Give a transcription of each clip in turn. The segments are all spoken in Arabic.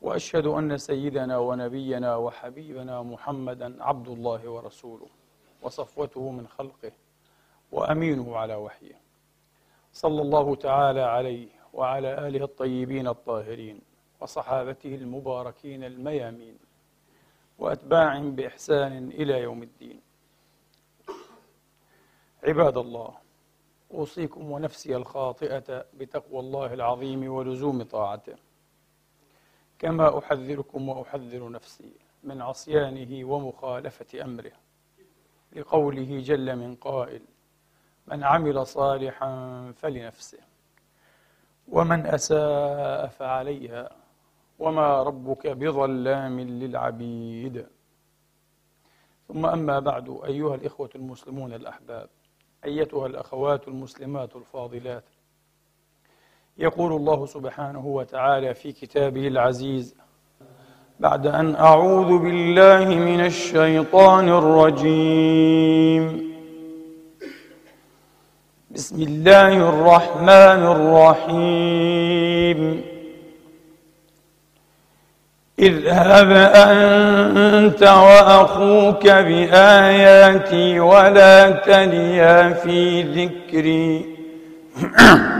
وأشهد أن سيدنا ونبينا وحبيبنا محمدا عبد الله ورسوله وصفوته من خلقه وأمينه على وحيه. صلى الله تعالى عليه وعلى آله الطيبين الطاهرين وصحابته المباركين الميامين وأتباعهم بإحسان إلى يوم الدين. عباد الله أوصيكم ونفسي الخاطئة بتقوى الله العظيم ولزوم طاعته. كما أحذركم وأحذر نفسي من عصيانه ومخالفة أمره. لقوله جل من قائل من عمل صالحا فلنفسه ومن أساء فعليها وما ربك بظلام للعبيد. ثم أما بعد أيها الإخوة المسلمون الأحباب أيتها الأخوات المسلمات الفاضلات يقول الله سبحانه وتعالى في كتابه العزيز بعد أن أعوذ بالله من الشيطان الرجيم. بسم الله الرحمن الرحيم. اذهب أنت وأخوك بآياتي ولا تنيا في ذكري.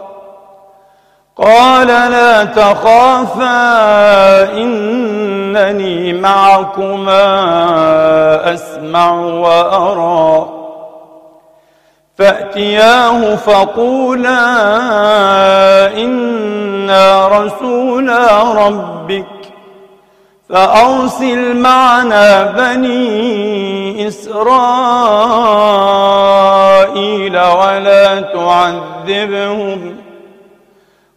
قال لا تخافا إنني معكما أسمع وأرى. فأتياه فقولا إنا رسولا ربك. فأرسل معنا بني إسرائيل ولا تعذبهم.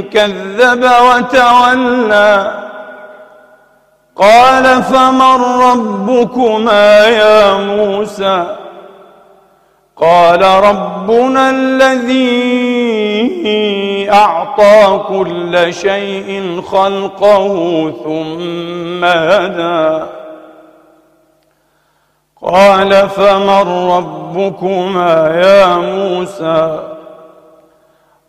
كذب وتولى. قال فمن ربكما يا موسى؟ قال ربنا الذي أعطى كل شيء خلقه ثم هدى. قال فمن ربكما يا موسى؟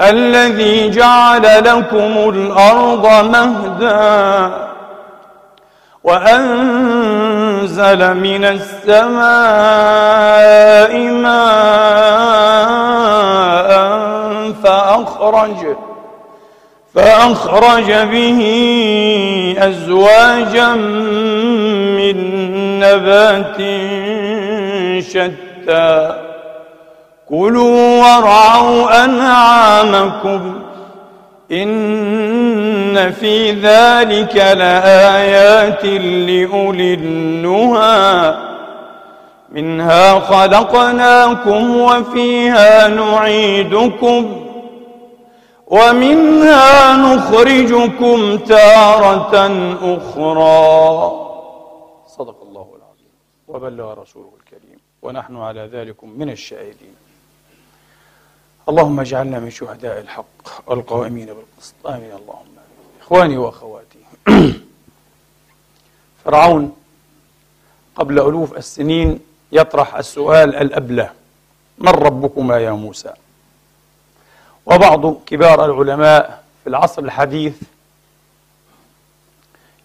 الذي جعل لكم الأرض مهدا وأنزل من السماء ماء فأخرج فأخرج به أزواجا من نبات شتى. كلوا وارعوا أنعامكم إن في ذلك لآيات لأولي النهى منها خلقناكم وفيها نعيدكم ومنها نخرجكم تارة أخرى. صدق الله العظيم. وبلغ رسوله الكريم ونحن على ذلك من الشاهدين. اللهم اجعلنا من شهداء الحق القائمين بالقسط. آمين. اللهم إخواني وأخواتي. فرعون قبل ألوف السنين يطرح السؤال الأبله من ربكما يا موسى؟ وبعض كبار العلماء في العصر الحديث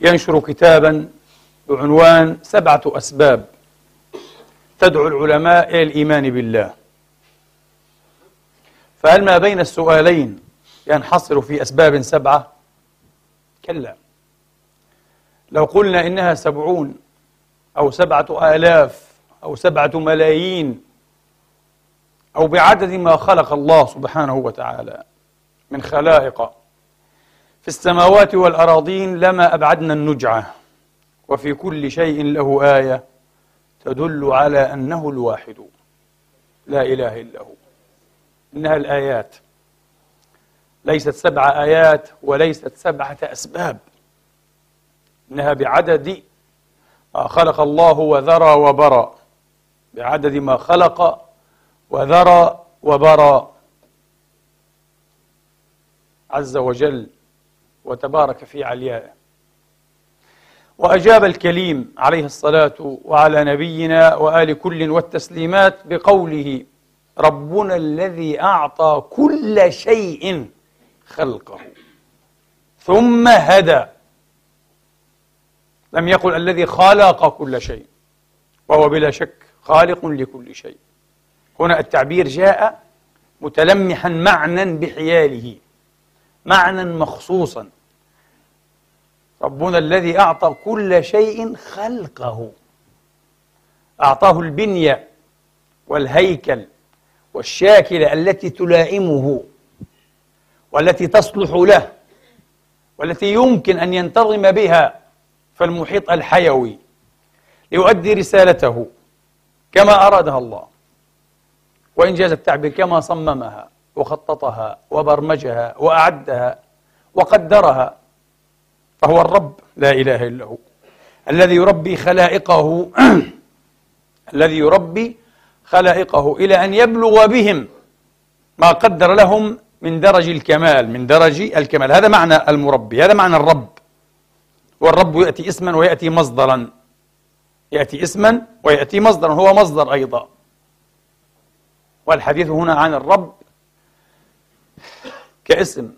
ينشر كتابا بعنوان سبعة أسباب تدعو العلماء إلى الإيمان بالله. فهل ما بين السؤالين ينحصر في أسباب سبعة؟ كلا. لو قلنا إنها سبعون أو سبعة آلاف أو سبعة ملايين أو بعدد ما خلق الله سبحانه وتعالى من خلائق في السماوات والأراضين لما أبعدنا النجعة وفي كل شيء له آية تدل على أنه الواحد. لا إله إلا هو. إنها الآيات. ليست سبع آيات وليست سبعة أسباب. إنها بعدد ما خلق الله وذرى وبرى. بعدد ما خلق وذرى وبرى. عز وجل وتبارك في عليائه. وأجاب الكليم عليه الصلاة وعلى نبينا وآل كل والتسليمات بقوله ربنا الذي أعطى كل شيء خلقه ثم هدى. لم يقل الذي خلق كل شيء وهو بلا شك خالق لكل شيء. هنا التعبير جاء متلمحا معنى بحياله معنى مخصوصا. ربنا الذي أعطى كل شيء خلقه. أعطاه البنية والهيكل والشاكلة التي تلائمه والتي تصلح له والتي يمكن أن ينتظم بها في المحيط الحيوي ليؤدي رسالته كما أرادها الله. وإن جاز التعبير كما صممها وخططها وبرمجها وأعدها وقدرها فهو الرب لا إله إلا هو الذي يربي خلائقه الذي يربي خلائقه إلى أن يبلغ بهم ما قدر لهم من درج الكمال من درج الكمال. هذا معنى المربي هذا معنى الرب. والرب يأتي اسما ويأتي مصدرا. يأتي اسما ويأتي مصدرا هو مصدر أيضا. والحديث هنا عن الرب كاسم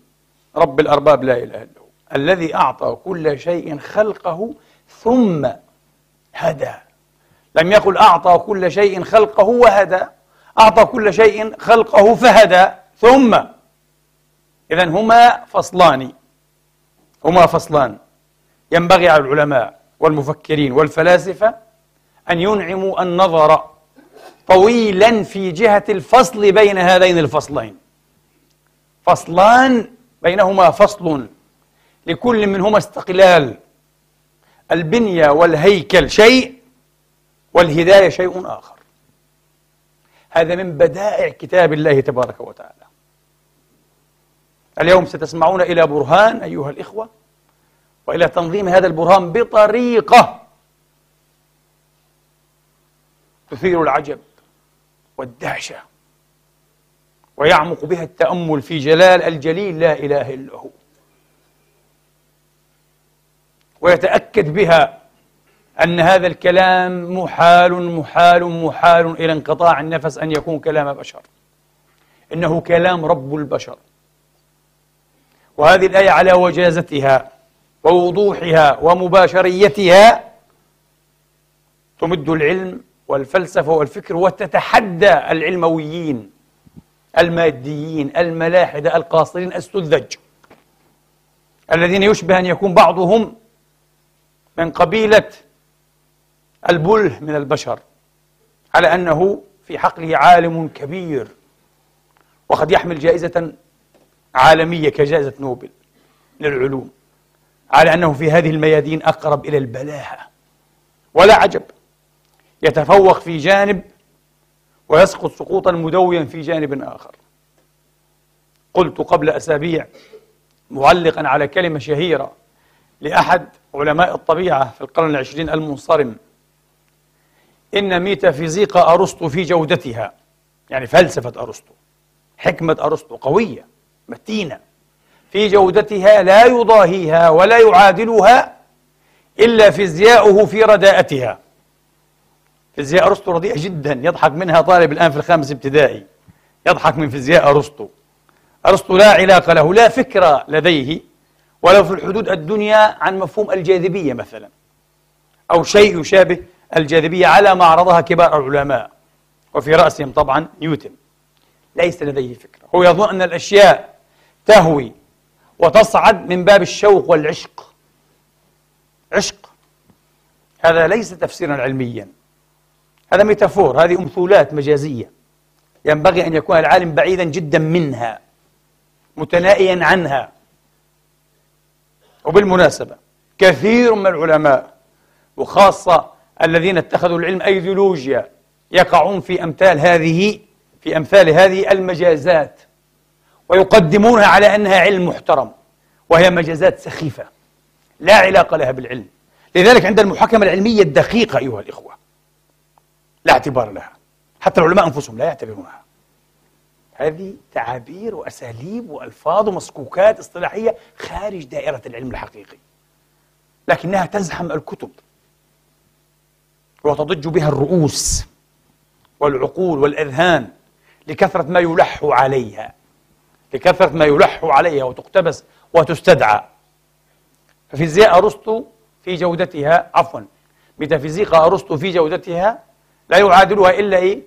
رب الأرباب لا إله إلا هو الذي أعطى كل شيء خلقه ثم هدى. لم يقل أعطى كل شيء خلقه وهدى. أعطى كل شيء خلقه فهدى. ثم إذا هما فصلان. هما فصلان. ينبغي على العلماء والمفكرين والفلاسفة أن ينعموا النظر طويلا في جهة الفصل بين هذين الفصلين. فصلان بينهما فصل. لكل منهما استقلال. البنية والهيكل شيء. والهداية شيء آخر. هذا من بدائع كتاب الله تبارك وتعالى. اليوم ستسمعون إلى برهان أيها الإخوة وإلى تنظيم هذا البرهان بطريقة تثير العجب والدهشة ويعمق بها التأمل في جلال الجليل لا إله إلا هو ويتأكد بها أن هذا الكلام محال محال محال إلى انقطاع النفس أن يكون كلام بشر. إنه كلام رب البشر. وهذه الآية على وجازتها ووضوحها ومباشريتها تمد العلم والفلسفة والفكر وتتحدى العلمويين الماديين الملاحدة القاصرين السذج. الذين يشبه أن يكون بعضهم من قبيلة البله من البشر على أنه في حقله عالم كبير وقد يحمل جائزة عالمية كجائزة نوبل للعلوم على أنه في هذه الميادين أقرب إلى البلاهة ولا عجب يتفوق في جانب ويسقط سقوطا مدويا في جانب آخر. قلت قبل أسابيع معلقا على كلمة شهيرة لأحد علماء الطبيعة في القرن العشرين المنصرم إن ميتافيزيق أرسطو في جودتها. يعني فلسفة أرسطو. حكمة أرسطو قوية متينة. في جودتها لا يضاهيها ولا يعادلها إلا فيزياؤه في رداءتها. فيزياء أرسطو رديئة جدا. يضحك منها طالب الآن في الخامس ابتدائي. يضحك من فيزياء أرسطو. أرسطو لا علاقة له لا فكرة لديه ولو في الحدود الدنيا عن مفهوم الجاذبية مثلا. أو شيء يشابه الجاذبية على ما عرضها كبار العلماء. وفي رأسهم طبعا نيوتن. ليس لديه فكرة. هو يظن أن الأشياء تهوي وتصعد من باب الشوق والعشق. عشق. هذا ليس تفسيرا علميا. هذا ميتافور. هذه أمثولات مجازية. ينبغي أن يكون العالم بعيدا جدا منها. متنائيا عنها. وبالمناسبة كثير من العلماء وخاصة الذين اتخذوا العلم أيديولوجيا يقعون في أمثال هذه في أمثال هذه المجازات ويقدمونها على أنها علم محترم وهي مجازات سخيفة لا علاقة لها بالعلم. لذلك عند المحاكمة العلمية الدقيقة أيها الإخوة لا اعتبار لها. حتى العلماء أنفسهم لا يعتبرونها. هذه تعابير وأساليب وألفاظ ومسكوكات اصطلاحية خارج دائرة العلم الحقيقي لكنها تزحم الكتب. وتضج بها الرؤوس والعقول والأذهان لكثرة ما يلح عليها لكثرة ما يلح عليها وتقتبس وتستدعى. ففيزياء أرسطو في جودتها عفوا ميتافيزيقا أرسطو في جودتها لا يعادلها إلا إيه؟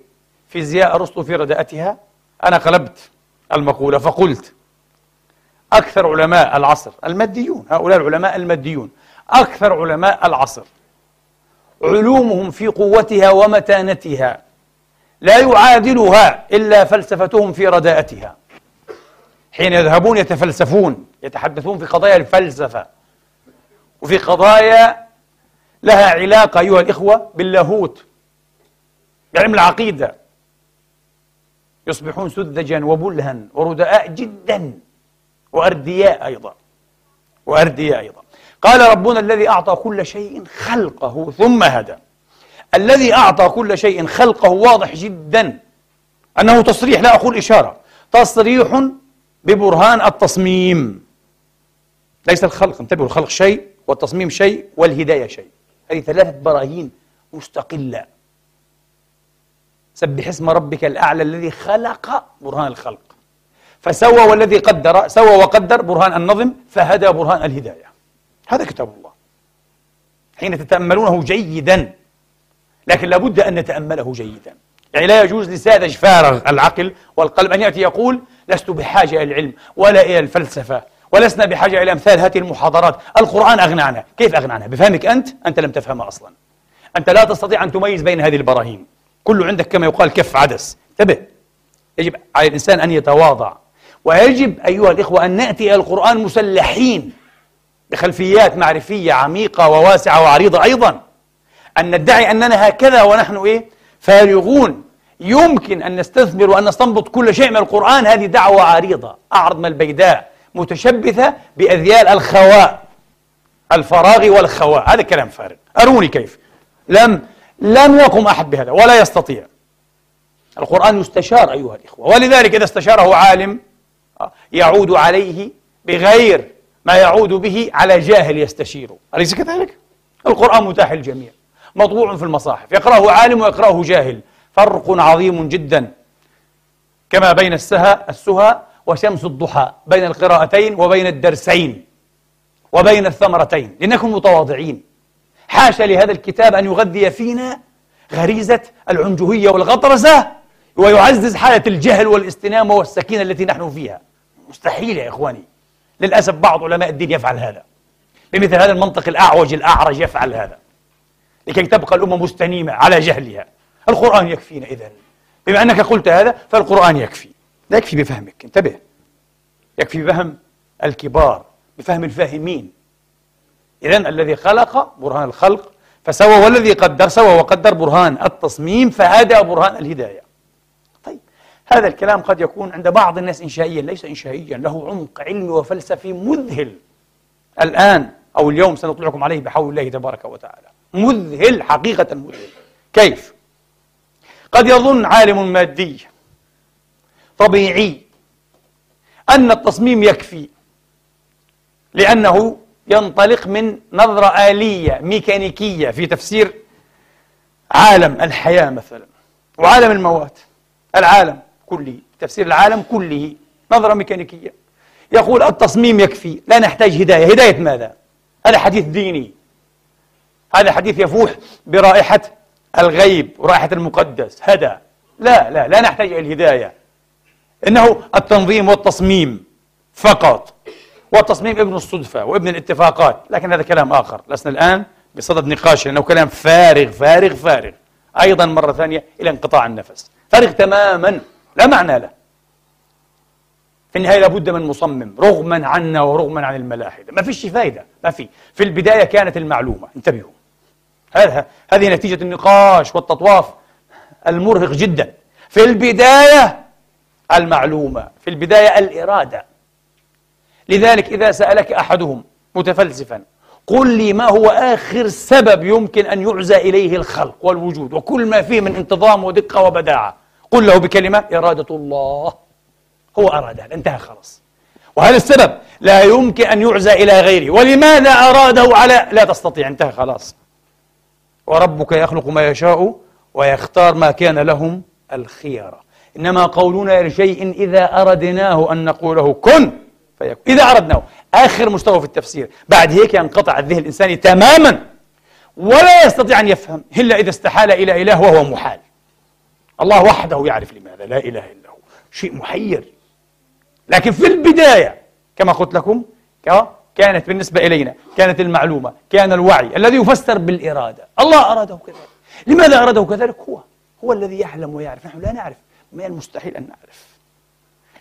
فيزياء أرسطو في رداءتها أنا قلبت المقولة فقلت. أكثر علماء العصر الماديون هؤلاء العلماء الماديون أكثر علماء العصر علومهم في قوتها ومتانتها. لا يعادلها إلا فلسفتهم في رداءتها. حين يذهبون يتفلسفون يتحدثون في قضايا الفلسفة. وفي قضايا لها علاقة أيها الإخوة باللاهوت بعلم العقيدة. يصبحون سذجا وبلها ورداء جدا وأردياء أيضا وأردياء أيضا. قال ربنا الذي أعطى كل شيء خلقه ثم هدى. الذي أعطى كل شيء خلقه واضح جدا. أنه تصريح لا أقول إشارة. تصريح ببرهان التصميم. ليس الخلق انتبهوا الخلق شيء والتصميم شيء والهداية شيء. هذه ثلاثة براهين مستقلة. سبح اسم ربك الأعلى الذي خلق برهان الخلق. فسوى والذي قدر سوى وقدر برهان النظم فهدى برهان الهداية. هذا كتاب الله. حين تتأملونه جيدا لكن لابد أن نتأمله جيدا. يعني لا يجوز لساذج فارغ العقل والقلب أن يأتي يقول لست بحاجة إلى العلم ولا إلى الفلسفة ولسنا بحاجة إلى أمثال هذه المحاضرات. القرآن أغنى عنها كيف أغنى عنها؟ بفهمك أنت؟ أنت لم تفهمها أصلا. أنت لا تستطيع أن تميز بين هذه البراهين. كله عندك كما يقال كف عدس. انتبه. يجب على الإنسان أن يتواضع. ويجب أيها الإخوة أن نأتي إلى القرآن مسلحين. بخلفيات معرفية عميقة وواسعة وعريضة أيضا. أن ندعي أننا هكذا ونحن إيه؟ فارغون. يمكن أن نستثمر وأن نستنبط كل شيء من القرآن. هذه دعوة عريضة أعرض من البيداء متشبثة بأذيال الخواء الفراغ والخواء. هذا كلام فارغ. أروني كيف؟ لم لم يقم أحد بهذا ولا يستطيع. القرآن يستشار أيها الإخوة ولذلك إذا استشاره عالم يعود عليه بغير ما يعود به على جاهل يستشيره أليس كذلك؟ القرآن متاح للجميع. مطبوع في المصاحف. يقرأه عالم ويقرأه جاهل. فرق عظيم جدا. كما بين السهى السهى وشمس الضحى بين القراءتين وبين الدرسين وبين الثمرتين. لنكن متواضعين. حاشا لهذا الكتاب أن يغذي فينا غريزة العنجهية والغطرسة ويعزز حالة الجهل والاستنامة والسكينة التي نحن فيها. مستحيل يا إخواني. للأسف بعض علماء الدين يفعل هذا. بمثل هذا المنطق الأعوج الأعرج يفعل هذا. لكي تبقى الأمة مستنيمة على جهلها. القرآن يكفينا إذا بما أنك قلت هذا فالقرآن يكفي. لا يكفي بفهمك. انتبه. يكفي بفهم الكبار بفهم الفاهمين. إذا الذي خلق برهان الخلق فسوى والذي قدر سوى وقدر برهان التصميم فهدى برهان الهداية. هذا الكلام قد يكون عند بعض الناس إنشائيا ليس إنشائيا له عمق علمي وفلسفي مذهل. الآن أو اليوم سنطلعكم عليه بحول الله تبارك وتعالى. مذهل حقيقة مذهل. كيف؟ قد يظن عالم مادي طبيعي أن التصميم يكفي لأنه ينطلق من نظرة آلية ميكانيكية في تفسير عالم الحياة مثلا وعالم الموات العالم. كله تفسير العالم كله نظرة ميكانيكية. يقول التصميم يكفي لا نحتاج هداية. هداية ماذا؟ هذا حديث ديني. هذا حديث يفوح برائحة الغيب ورائحة المقدس. هدى. لا لا لا نحتاج إلى الهداية. إنه التنظيم والتصميم فقط. والتصميم ابن الصدفة وابن الاتفاقات. لكن هذا كلام آخر. لسنا الآن بصدد نقاش لأنه كلام فارغ فارغ فارغ. أيضا مرة ثانية إلى انقطاع النفس. فارغ تماما. لا معنى له. في النهاية لابد من مصمم رغما عنا ورغما عن الملاحدة. ما فيش فايدة ما في. في البداية كانت المعلومة. انتبهوا. هذا هذه نتيجة النقاش والتطواف المرهق جدا. في البداية المعلومة في البداية الإرادة. لذلك إذا سألك أحدهم متفلسفا قل لي ما هو آخر سبب يمكن أن يعزى إليه الخلق والوجود وكل ما فيه من انتظام ودقة وبداعة. قل له بكلمة إرادة الله. هو أرادها انتهى خلاص. وهذا السبب لا يمكن أن يعزى إلى غيره. ولماذا أراده على لا تستطيع انتهى خلاص. وربك يخلق ما يشاء ويختار ما كان لهم الخيرة إنما قولنا لشيء إذا أردناه أن نقوله كن فيكون. إذا أردناه آخر مستوى في التفسير. بعد هيك ينقطع الذهن الإنساني تماما. ولا يستطيع أن يفهم إلا إذا استحال إلى إله وهو محال. الله وحده يعرف لماذا لا إله إلا هو. شيء محير. لكن في البداية كما قلت لكم كانت بالنسبة إلينا كانت المعلومة كان الوعي الذي يفسر بالإرادة. الله أراده كذلك. لماذا أراده كذلك؟ هو هو الذي يعلم ويعرف. نحن لا نعرف. من المستحيل أن نعرف.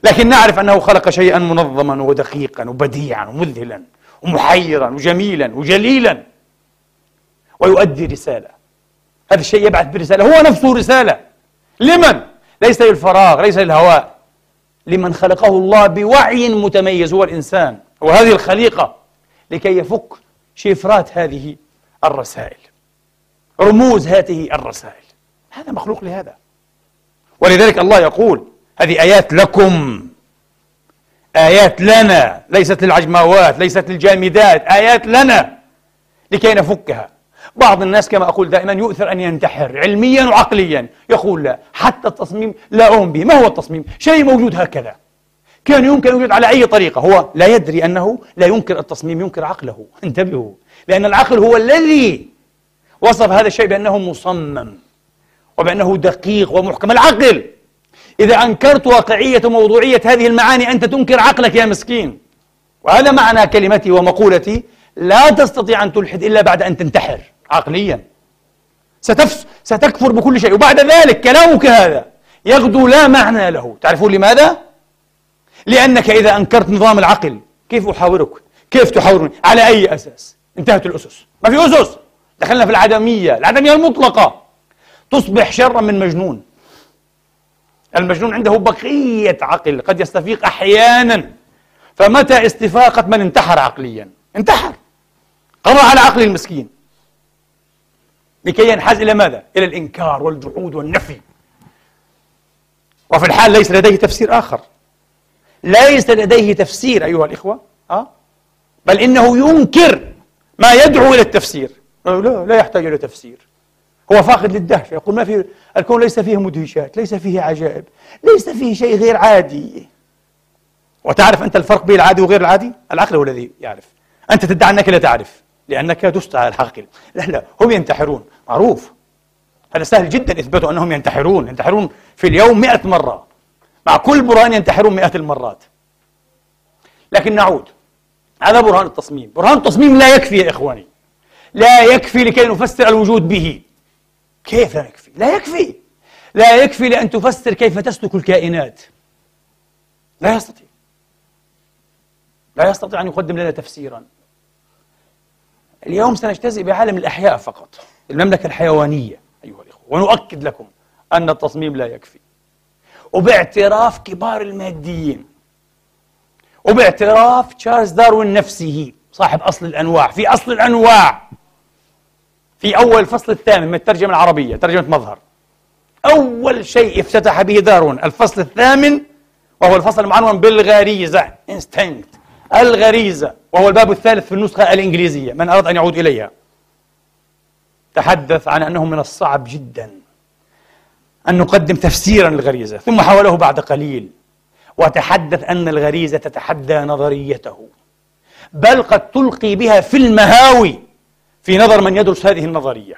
لكن نعرف أنه خلق شيئا منظما ودقيقا وبديعا ومذهلا ومحيرا وجميلا وجليلا. ويؤدي رسالة. هذا الشيء يبعث برسالة. هو نفسه رسالة. لمن؟ ليس للفراغ ليس للهواء. لمن خلقه الله بوعي متميز هو الإنسان. وهذه الخليقة لكي يفك شفرات هذه الرسائل رموز هذه الرسائل. هذا مخلوق لهذا. ولذلك الله يقول هذه آيات لكم. آيات لنا ليست للعجماوات ليست للجامدات آيات لنا لكي نفكها. بعض الناس كما أقول دائما يؤثر أن ينتحر علميا وعقليا. يقول لا حتى التصميم لا أؤمن به. ما هو التصميم؟ شيء موجود هكذا. كان يمكن يوجد على أي طريقة. هو لا يدري أنه لا ينكر التصميم ينكر عقله. انتبهوا. لأن العقل هو الذي وصف هذا الشيء بأنه مصمم وبأنه دقيق ومحكم. العقل إذا أنكرت واقعية وموضوعية هذه المعاني أنت تنكر عقلك يا مسكين. وهذا معنى كلمتي ومقولتي لا تستطيع أن تلحد إلا بعد أن تنتحر. عقليا. ستفس ستكفر بكل شيء. وبعد ذلك كلامك هذا يغدو لا معنى له. تعرفون لماذا؟ لأنك إذا أنكرت نظام العقل كيف أحاورك؟ كيف تحاورني؟ على أي أساس؟ انتهت الأسس. ما في أسس. دخلنا في العدمية. العدمية المطلقة. تصبح شرا من مجنون. المجنون عنده بقية عقل. قد يستفيق أحيانا. فمتى استفاقة من انتحر عقليا؟ انتحر. قضى على عقل المسكين. لكي ينحاز إلى ماذا؟ إلى الإنكار والجحود والنفي. وفي الحال ليس لديه تفسير آخر. ليس لديه تفسير أيها الإخوة. أه؟ بل إنه ينكر ما يدعو إلى التفسير. لا لا يحتاج إلى تفسير. هو فاقد للدهشة يقول ما في الكون ليس فيه مدهشات ليس فيه عجائب ليس فيه شيء غير عادي. وتعرف أنت الفرق بين العادي وغير العادي؟ العقل هو الذي يعرف. أنت تدعي أنك لا تعرف. لأنك دست على الحقل لا لا هم ينتحرون. معروف. هذا سهل جدا إثباته أنهم ينتحرون. ينتحرون في اليوم مئة مرة. مع كل برهان ينتحرون مئات المرات. لكن نعود. هذا برهان التصميم. برهان التصميم لا يكفي يا إخواني. لا يكفي لكي نفسر الوجود به. كيف لا يكفي؟ لا يكفي. لا يكفي لأن تفسر كيف تسلك الكائنات. لا يستطيع. لا يستطيع أن يقدم لنا تفسيرا. اليوم سنجتزئ بعالم الأحياء فقط المملكة الحيوانية أيها الإخوة ونؤكد لكم أن التصميم لا يكفي. وباعتراف كبار الماديين وباعتراف تشارلز داروين نفسه صاحب أصل الأنواع في أصل الأنواع في أول الفصل الثامن من الترجمة العربية ترجمة مظهر. أول شيء افتتح به داروين الفصل الثامن وهو الفصل المعنون بالغريزة instinct الغريزة وهو الباب الثالث في النسخة الإنجليزية من أراد أن يعود إليها. تحدث عن أنه من الصعب جدا أن نقدم تفسيرا للغريزة ثم حاوله بعد قليل وتحدث أن الغريزة تتحدى نظريته. بل قد تلقي بها في المهاوي في نظر من يدرس هذه النظرية.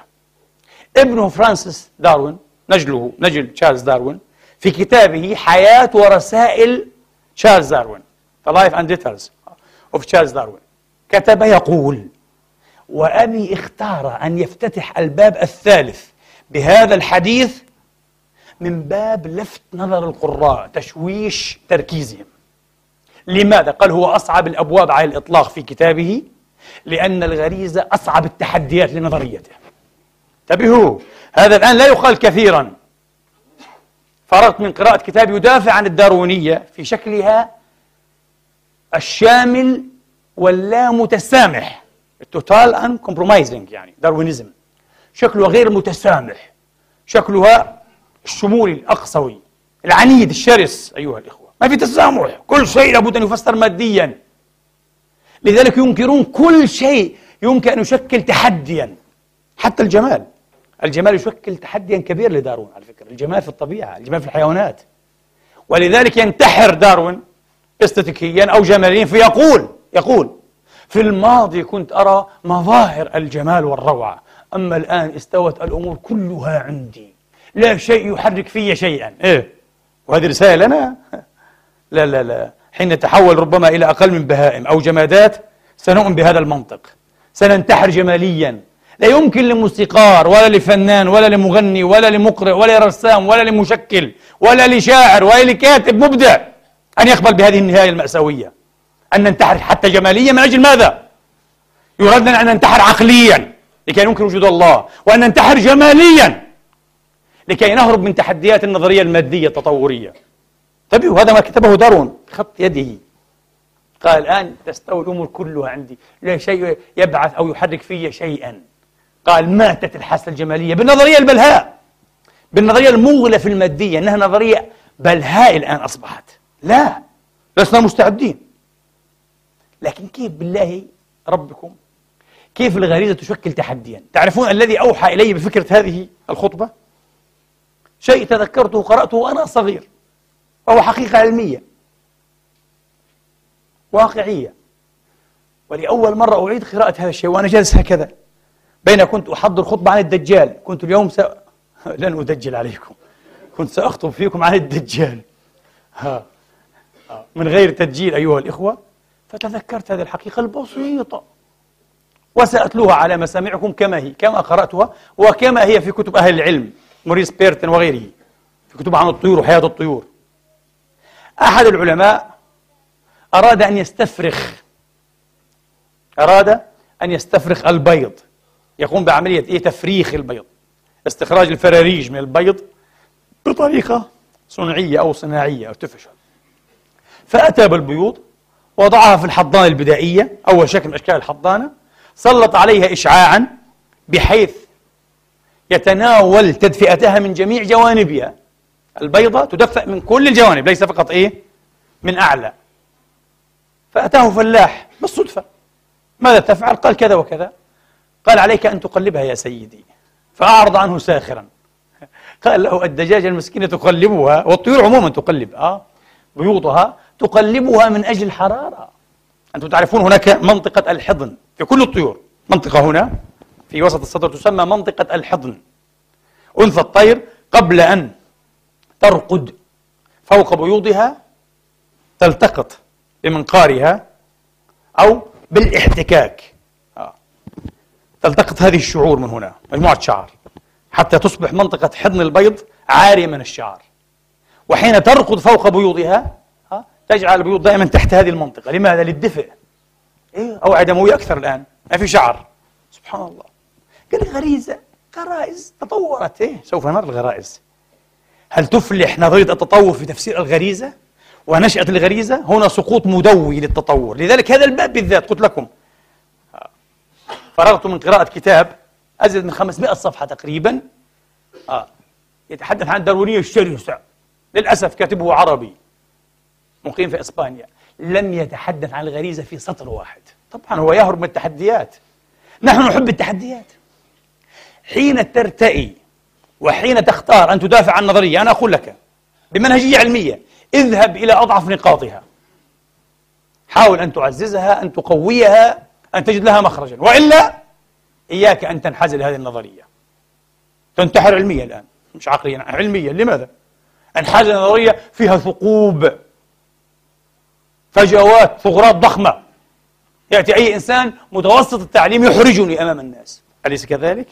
ابنه فرانسيس داروين نجله نجل تشارلز داروين في كتابه حياة ورسائل تشارلز داروين The Life and Letters of Charles Darwin. كتب يقول وأبي اختار أن يفتتح الباب الثالث بهذا الحديث من باب لفت نظر القراء تشويش تركيزهم. لماذا؟ قال هو أصعب الأبواب على الإطلاق في كتابه لأن الغريزة أصعب التحديات لنظريته. انتبهوا هذا الآن لا يقال كثيرا. فرغت من قراءة كتاب يدافع عن الداروينية في شكلها الشامل واللا متسامح ال total uncompromising يعني Darwinism شكلها غير متسامح. شكلها الشمولي الأقصوي العنيد الشرس أيها الإخوة. ما في تسامح. كل شيء لابد أن يفسر ماديا. لذلك ينكرون كل شيء يمكن أن يشكل تحديا. حتى الجمال. الجمال يشكل تحديا كبير لداروين على فكرة. الجمال في الطبيعة الجمال في الحيوانات. ولذلك ينتحر داروين استاتيكيا أو جماليا فيقول يقول في الماضي كنت أرى مظاهر الجمال والروعة أما الآن استوت الأمور كلها عندي لا شيء يحرك في شيئا. إيه؟ وهذه رسالة لنا لا لا لا. حين نتحول ربما إلى أقل من بهائم أو جمادات سنؤمن بهذا المنطق. سننتحر جماليا. لا يمكن لموسيقار ولا لفنان ولا لمغني ولا لمقرئ ولا لرسام ولا لمشكل ولا لشاعر ولا لكاتب مبدع أن يقبل بهذه النهاية المأساوية. أن ننتحر حتى جماليا من أجل ماذا؟ يراد أن ننتحر عقليا لكي ننكر وجود الله وأن ننتحر جماليا لكي نهرب من تحديات النظرية المادية التطورية. انتبهوا هذا ما كتبه دارون بخط يده. قال الآن تستوي الأمور كلها عندي. لا شيء يبعث أو يحرك في شيئا. قال ماتت الحاسة الجمالية بالنظرية البلهاء. بالنظرية المغلة في المادية أنها نظرية بلهاء الآن أصبحت. لا. لسنا مستعدين. لكن كيف بالله ربكم؟ كيف الغريزة تشكل تحديا؟ تعرفون الذي أوحى إلي بفكرة هذه الخطبة؟ شيء تذكرته قرأته وأنا صغير وهو حقيقة علمية. واقعية. ولأول مرة أعيد قراءة هذا الشيء وأنا جالس هكذا. بين كنت أحضر خطبة عن الدجال. كنت اليوم س... لن أدجل عليكم. كنت سأخطب فيكم عن الدجال. ها. من غير تدجيل أيها الإخوة فتذكرت هذه الحقيقة البسيطة. وسأتلوها على مسامعكم كما هي كما قرأتها وكما هي في كتب أهل العلم موريس بيرتن وغيره في كتب عن الطيور وحياة الطيور. أحد العلماء أراد أن يستفرخ أراد أن يستفرخ البيض يقوم بعملية إيه؟ تفريخ البيض استخراج الفراريج من البيض بطريقة صنعية أو صناعية أو تفشل فأتى بالبيوض وضعها في الحضانة البدائية أول شكل من أشكال الحضانة سلط عليها إشعاعا بحيث يتناول تدفئتها من جميع جوانبها. البيضة تدفأ من كل الجوانب ليس فقط إيه؟ من أعلى. فأتاه فلاح بالصدفة. ماذا تفعل؟ قال كذا وكذا. قال عليك أن تقلبها يا سيدي. فأعرض عنه ساخرا. قال له الدجاجة المسكينة تقلبها والطيور عموما تقلب آه بيوضها. تقلبها من أجل الحرارة. أنتم تعرفون هناك منطقة الحضن في كل الطيور. منطقة هنا في وسط الصدر تسمى منطقة الحضن. أنثى الطير قبل أن ترقد فوق بيوضها تلتقط بمنقارها أو بالاحتكاك. آه. تلتقط هذه الشعور من هنا مجموعة شعر حتى تصبح منطقة حضن البيض عارية من الشعر وحين ترقد فوق بيوضها تجعل البيوض دائما تحت هذه المنطقة. لماذا؟ للدفء. إيه؟ أوعية دموية أكثر الآن. ما في شعر. سبحان الله. قال غريزة غرائز. تطورت. إيه؟ سوف نرى الغرائز. هل تفلح نظرية التطور في تفسير الغريزة؟ ونشأة الغريزة؟ هنا سقوط مدوي للتطور. لذلك هذا الباب بالذات قلت لكم. فرغت من قراءة كتاب أزيد من 500 صفحة تقريبا. آه. يتحدث عن الداروينية الشرسة. للأسف كاتبه عربي. مقيم في إسبانيا لم يتحدث عن الغريزة في سطر واحد. طبعا هو يهرب من التحديات. نحن نحب التحديات. حين ترتئي وحين تختار أن تدافع عن نظرية أنا أقول لك بمنهجية علمية اذهب إلى أضعف نقاطها. حاول أن تعززها أن تقويها أن تجد لها مخرجا. وإلا إياك أن تنحاز لهذه النظرية. تنتحر علميا الآن مش عقليا علميا. لماذا؟ أنحاز نظرية فيها ثقوب. فجوات ثغرات ضخمة. يأتي أي إنسان متوسط التعليم يحرجني أمام الناس. أليس كذلك؟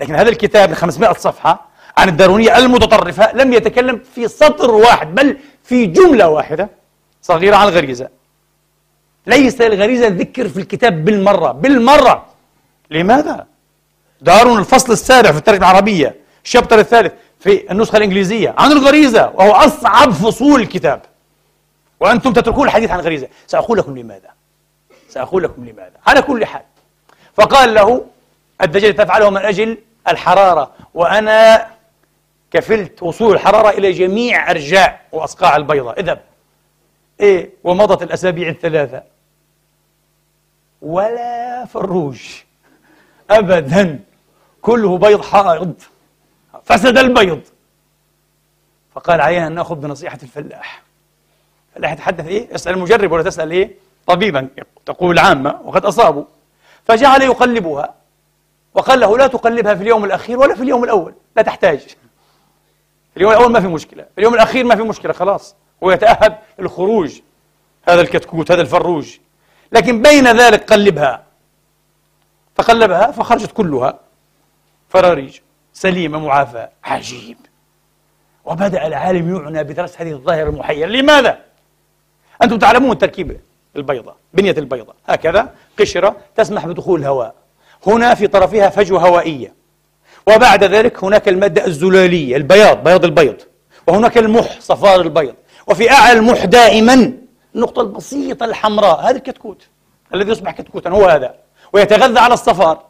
لكن هذا الكتاب من 500 صفحة عن الدارونية المتطرفة لم يتكلم في سطر واحد بل في جملة واحدة صغيرة عن الغريزة. ليس الغريزة ذكر في الكتاب بالمرة بالمرة. لماذا؟ دارون الفصل السابع في الترجمة العربية الشابتر الثالث في النسخة الإنجليزية عن الغريزة وهو أصعب فصول الكتاب. وأنتم تتركون الحديث عن الغريزة سأقول لكم لماذا. سأقول لكم لماذا. على كل حال. فقال له الدجال تفعله من أجل الحرارة. وأنا كفلت وصول الحرارة إلى جميع أرجاء وأصقاع البيضة. اذهب إيه ومضت الأسابيع الثلاثة. ولا فروج. أبدا. كله بيض حائض. فسد البيض. فقال علينا أن نأخذ بنصيحة الفلاح. الفلاح يتحدث إيه؟ يسأل المجرب ولا تسأل إيه؟ طبيبا. تقول العامة وقد أصابوا. فجعل يقلبها. وقال له لا تقلبها في اليوم الأخير ولا في اليوم الأول. لا تحتاج. في اليوم الأول ما في مشكلة. في اليوم الأخير ما في مشكلة خلاص. هو يتأهب للخروج. هذا الكتكوت هذا الفروج. لكن بين ذلك قلبها. فقلبها فخرجت كلها. فراريج. سليمة معافاة عجيب. وبدأ العالم يعنى بدراسة هذه الظاهرة المحيرة. لماذا؟ أنتم تعلمون تركيب البيضة بنية البيضة هكذا قشرة تسمح بدخول الهواء. هنا في طرفها فجوة هوائية. وبعد ذلك هناك المادة الزلالية البياض بياض البيض. وهناك المح صفار البيض. وفي أعلى المح دائما النقطة البسيطة الحمراء هذا الكتكوت. الذي يصبح كتكوتا هو هذا. ويتغذى على الصفار.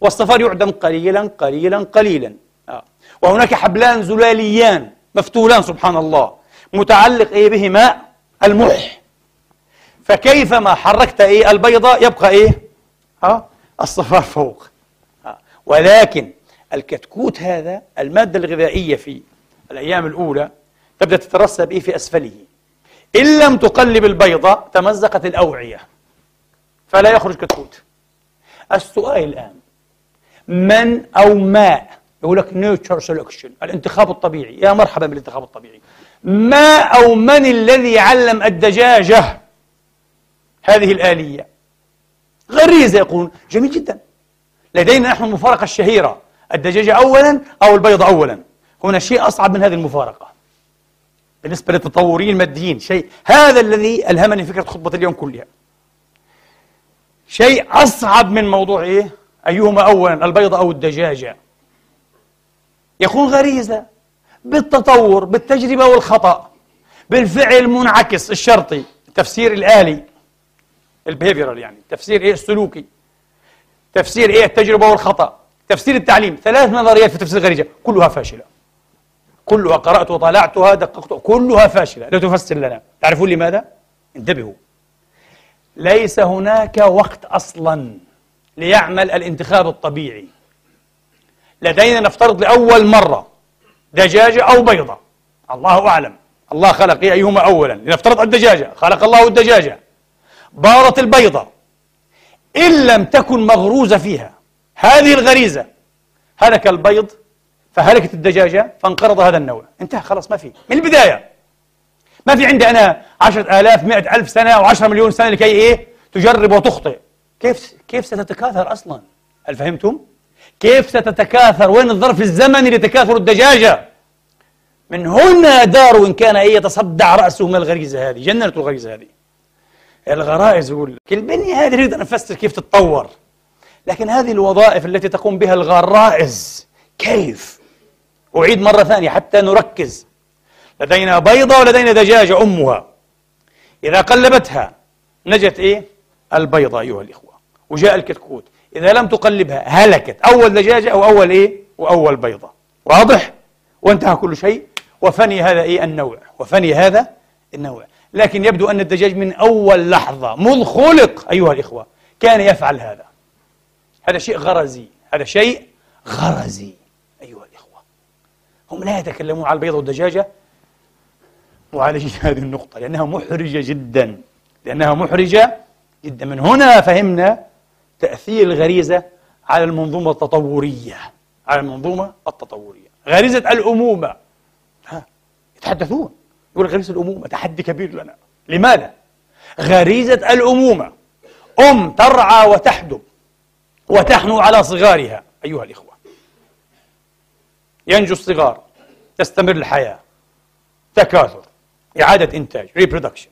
والصفار يعدم قليلا قليلا قليلا. آه. وهناك حبلان زلاليان مفتولان سبحان الله. متعلق إيه بهما؟ المح فكيفما حركت إيه؟ البيضة يبقى إيه؟ آه الصفار فوق. آه. ولكن الكتكوت هذا المادة الغذائية في الأيام الأولى تبدأ تترسب إيه؟ في أسفله. إن لم تقلب البيضة تمزقت الأوعية فلا يخرج كتكوت. السؤال الآن من أو ما يقول لك نيتشر سelection الانتخاب الطبيعي يا مرحبا بالانتخاب الطبيعي. ما أو من الذي علم الدجاجة؟ هذه الآلية. غريزة يقولون جميل جدا. لدينا نحن المفارقة الشهيرة. الدجاجة أولا أو البيض أولا. هنا شيء أصعب من هذه المفارقة. بالنسبة للتطوريين الماديين شيء هذا الذي ألهمني فكرة خطبة اليوم كلها. شيء أصعب من موضوع إيه؟ أيهما أولا البيضة أو الدجاجة؟ يكون غريزة. بالتطور بالتجربة والخطأ. بالفعل المنعكس الشرطي التفسير الآلي البيهيفيرال يعني التفسير إيه السلوكي. تفسير إيه التجربة والخطأ. تفسير التعليم ثلاث نظريات في تفسير الغريزة كلها فاشلة. كلها قرأت وطالعتها دققت كلها فاشلة. لا تفسر لنا. تعرفون لماذا؟ انتبهوا. ليس هناك وقت أصلا ليعمل الانتخاب الطبيعي. لدينا نفترض لأول مرة دجاجة أو بيضة. الله أعلم. الله خلق أيهما أولا؟ لنفترض الدجاجة. خلق الله الدجاجة. بارت البيضة. إن لم تكن مغروزة فيها. هذه الغريزة. هلك البيض فهلكت الدجاجة فانقرض هذا النوع. انتهى خلاص ما في. من البداية. ما في عندي أنا عشرة آلاف مئة ألف سنة أو عشرة مليون سنة لكي إيه؟ تجرب وتخطئ. كيف كيف ستتكاثر أصلا؟ هل فهمتم؟ كيف ستتكاثر؟ وين الظرف الزمني لتكاثر الدجاجة؟ من هنا داروين كان يتصدع رأسه من الغريزة هذه جننته الغريزة هذه. الغرائز يقول لك البنية هذه نريد نفسر كيف تتطور. لكن هذه الوظائف التي تقوم بها الغرائز كيف؟ أعيد مرة ثانية حتى نركز. لدينا بيضة ولدينا دجاجة أمها. إذا قلبتها نجت إيه؟ البيضة أيها الإخوة. وجاء الكتكوت. إذا لم تقلبها هلكت. أول دجاجة أو أول إيه؟ وأول بيضة. واضح؟ وانتهى كل شيء. وفني هذا إيه؟ النوع. وفني هذا النوع. لكن يبدو أن الدجاج من أول لحظة مذ خلق أيها الإخوة. كان يفعل هذا. هذا شيء غرزي. هذا شيء غرزي أيها الإخوة. هم لا يتكلمون على البيض والدجاجة معالجة هذه النقطة لأنها محرجة جدا. لأنها محرجة جدا. من هنا فهمنا تأثير الغريزة على المنظومة التطورية. على المنظومة التطورية. غريزة الأمومة. ها يتحدثون. يقول غريزة الأمومة تحدي كبير لنا. لماذا؟ غريزة الأمومة. أم ترعى وتحدب وتحنو على صغارها. أيها الإخوة. ينجو الصغار. تستمر الحياة. تكاثر. إعادة إنتاج. Reproduction.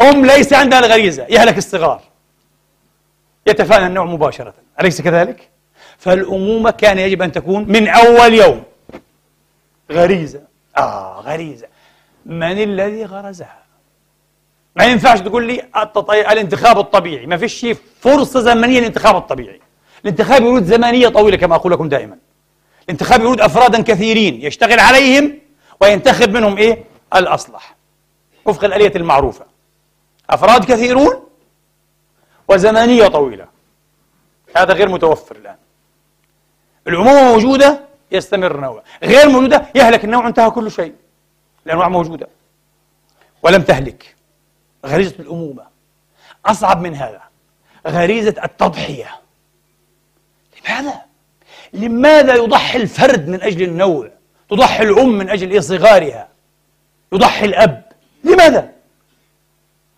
أم ليس عندها الغريزة. يهلك الصغار. يتفانى النوع مباشرة. أليس كذلك؟ فالأمومة كان يجب أن تكون من أول يوم. غريزة. آه غريزة. من الذي غرزها؟ ما ينفعش تقول لي التطي... الانتخاب الطبيعي. ما فيش فرصة زمنية للانتخاب الطبيعي. الانتخاب يريد زمنية طويلة كما أقول لكم دائما. الانتخاب يريد أفرادا كثيرين يشتغل عليهم وينتخب منهم إيه؟ الأصلح. وفق الآلية المعروفة. أفراد كثيرون وزمنية طويلة. هذا غير متوفر الآن. العمومة موجودة يستمر النوع غير موجودة يهلك النوع انتهى كل شيء. الأنواع موجودة. ولم تهلك. غريزة الأمومة. أصعب من هذا. غريزة التضحية. لماذا؟ لماذا يضحي الفرد من أجل النوع؟ تضحي الأم من أجل صغارها يضحي الأب. لماذا؟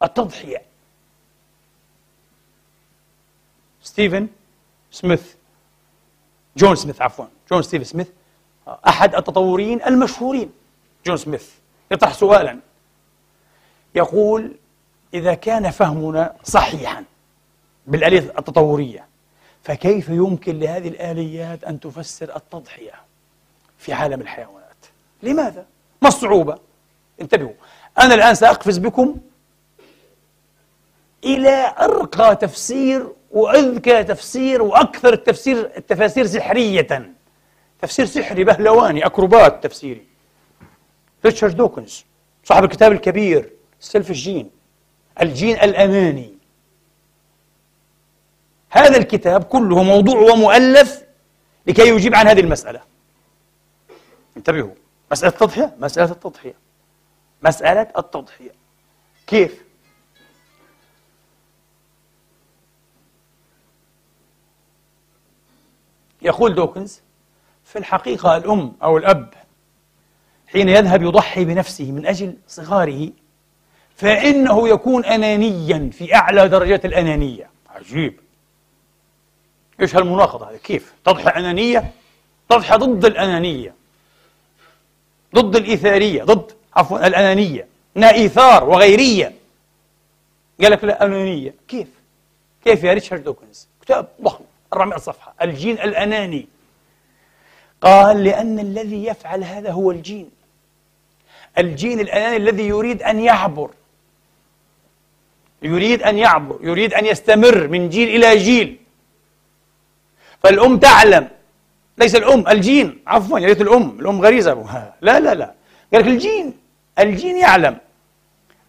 التضحية. ستيفن سميث. جون سميث عفوا. جون ستيفن سميث أحد التطوريين المشهورين. جون سميث. يطرح سؤالا. يقول إذا كان فهمنا صحيحا بالآلية التطورية فكيف يمكن لهذه الآليات أن تفسر التضحية في عالم الحيوانات؟ لماذا؟ ما الصعوبة؟ انتبهوا. أنا الآن سأقفز بكم إلى أرقى تفسير وأذكى تفسير وأكثر التفسير التفاسير سحرية. تفسير سحري بهلواني أكروبات تفسيري. ريتشارد دوكنز صاحب الكتاب الكبير Selfish Gene الجين الأناني. هذا الكتاب كله موضوع ومؤلف لكي يجيب عن هذه المسألة. انتبهوا. مسألة التضحية مسألة التضحية. مسألة التضحية. كيف؟ يقول دوكنز في الحقيقة الأم أو الأب حين يذهب يضحي بنفسه من أجل صغاره فإنه يكون أنانيا في أعلى درجات الأنانية. عجيب. إيش هالمناقضة هذه؟ كيف؟ تضحي أنانية؟ تضحي ضد الأنانية. ضد الإيثارية ضد عفوا الأنانية. إنها إيثار وغيرية. قال لك لا أنانية. كيف؟ كيف يا ريتشارد دوكنز؟ كتاب ضخم. 400 صفحة الجين الأناني. قال لأن الذي يفعل هذا هو الجين. الجين الأناني الذي يريد أن يعبر. يريد أن يعبر. يريد أن يستمر من جيل إلى جيل. فالأم تعلم. ليس الأم الجين. عفوا يا ريت الأم. الأم غريزة. لا لا لا. قال لك الجين. الجين يعلم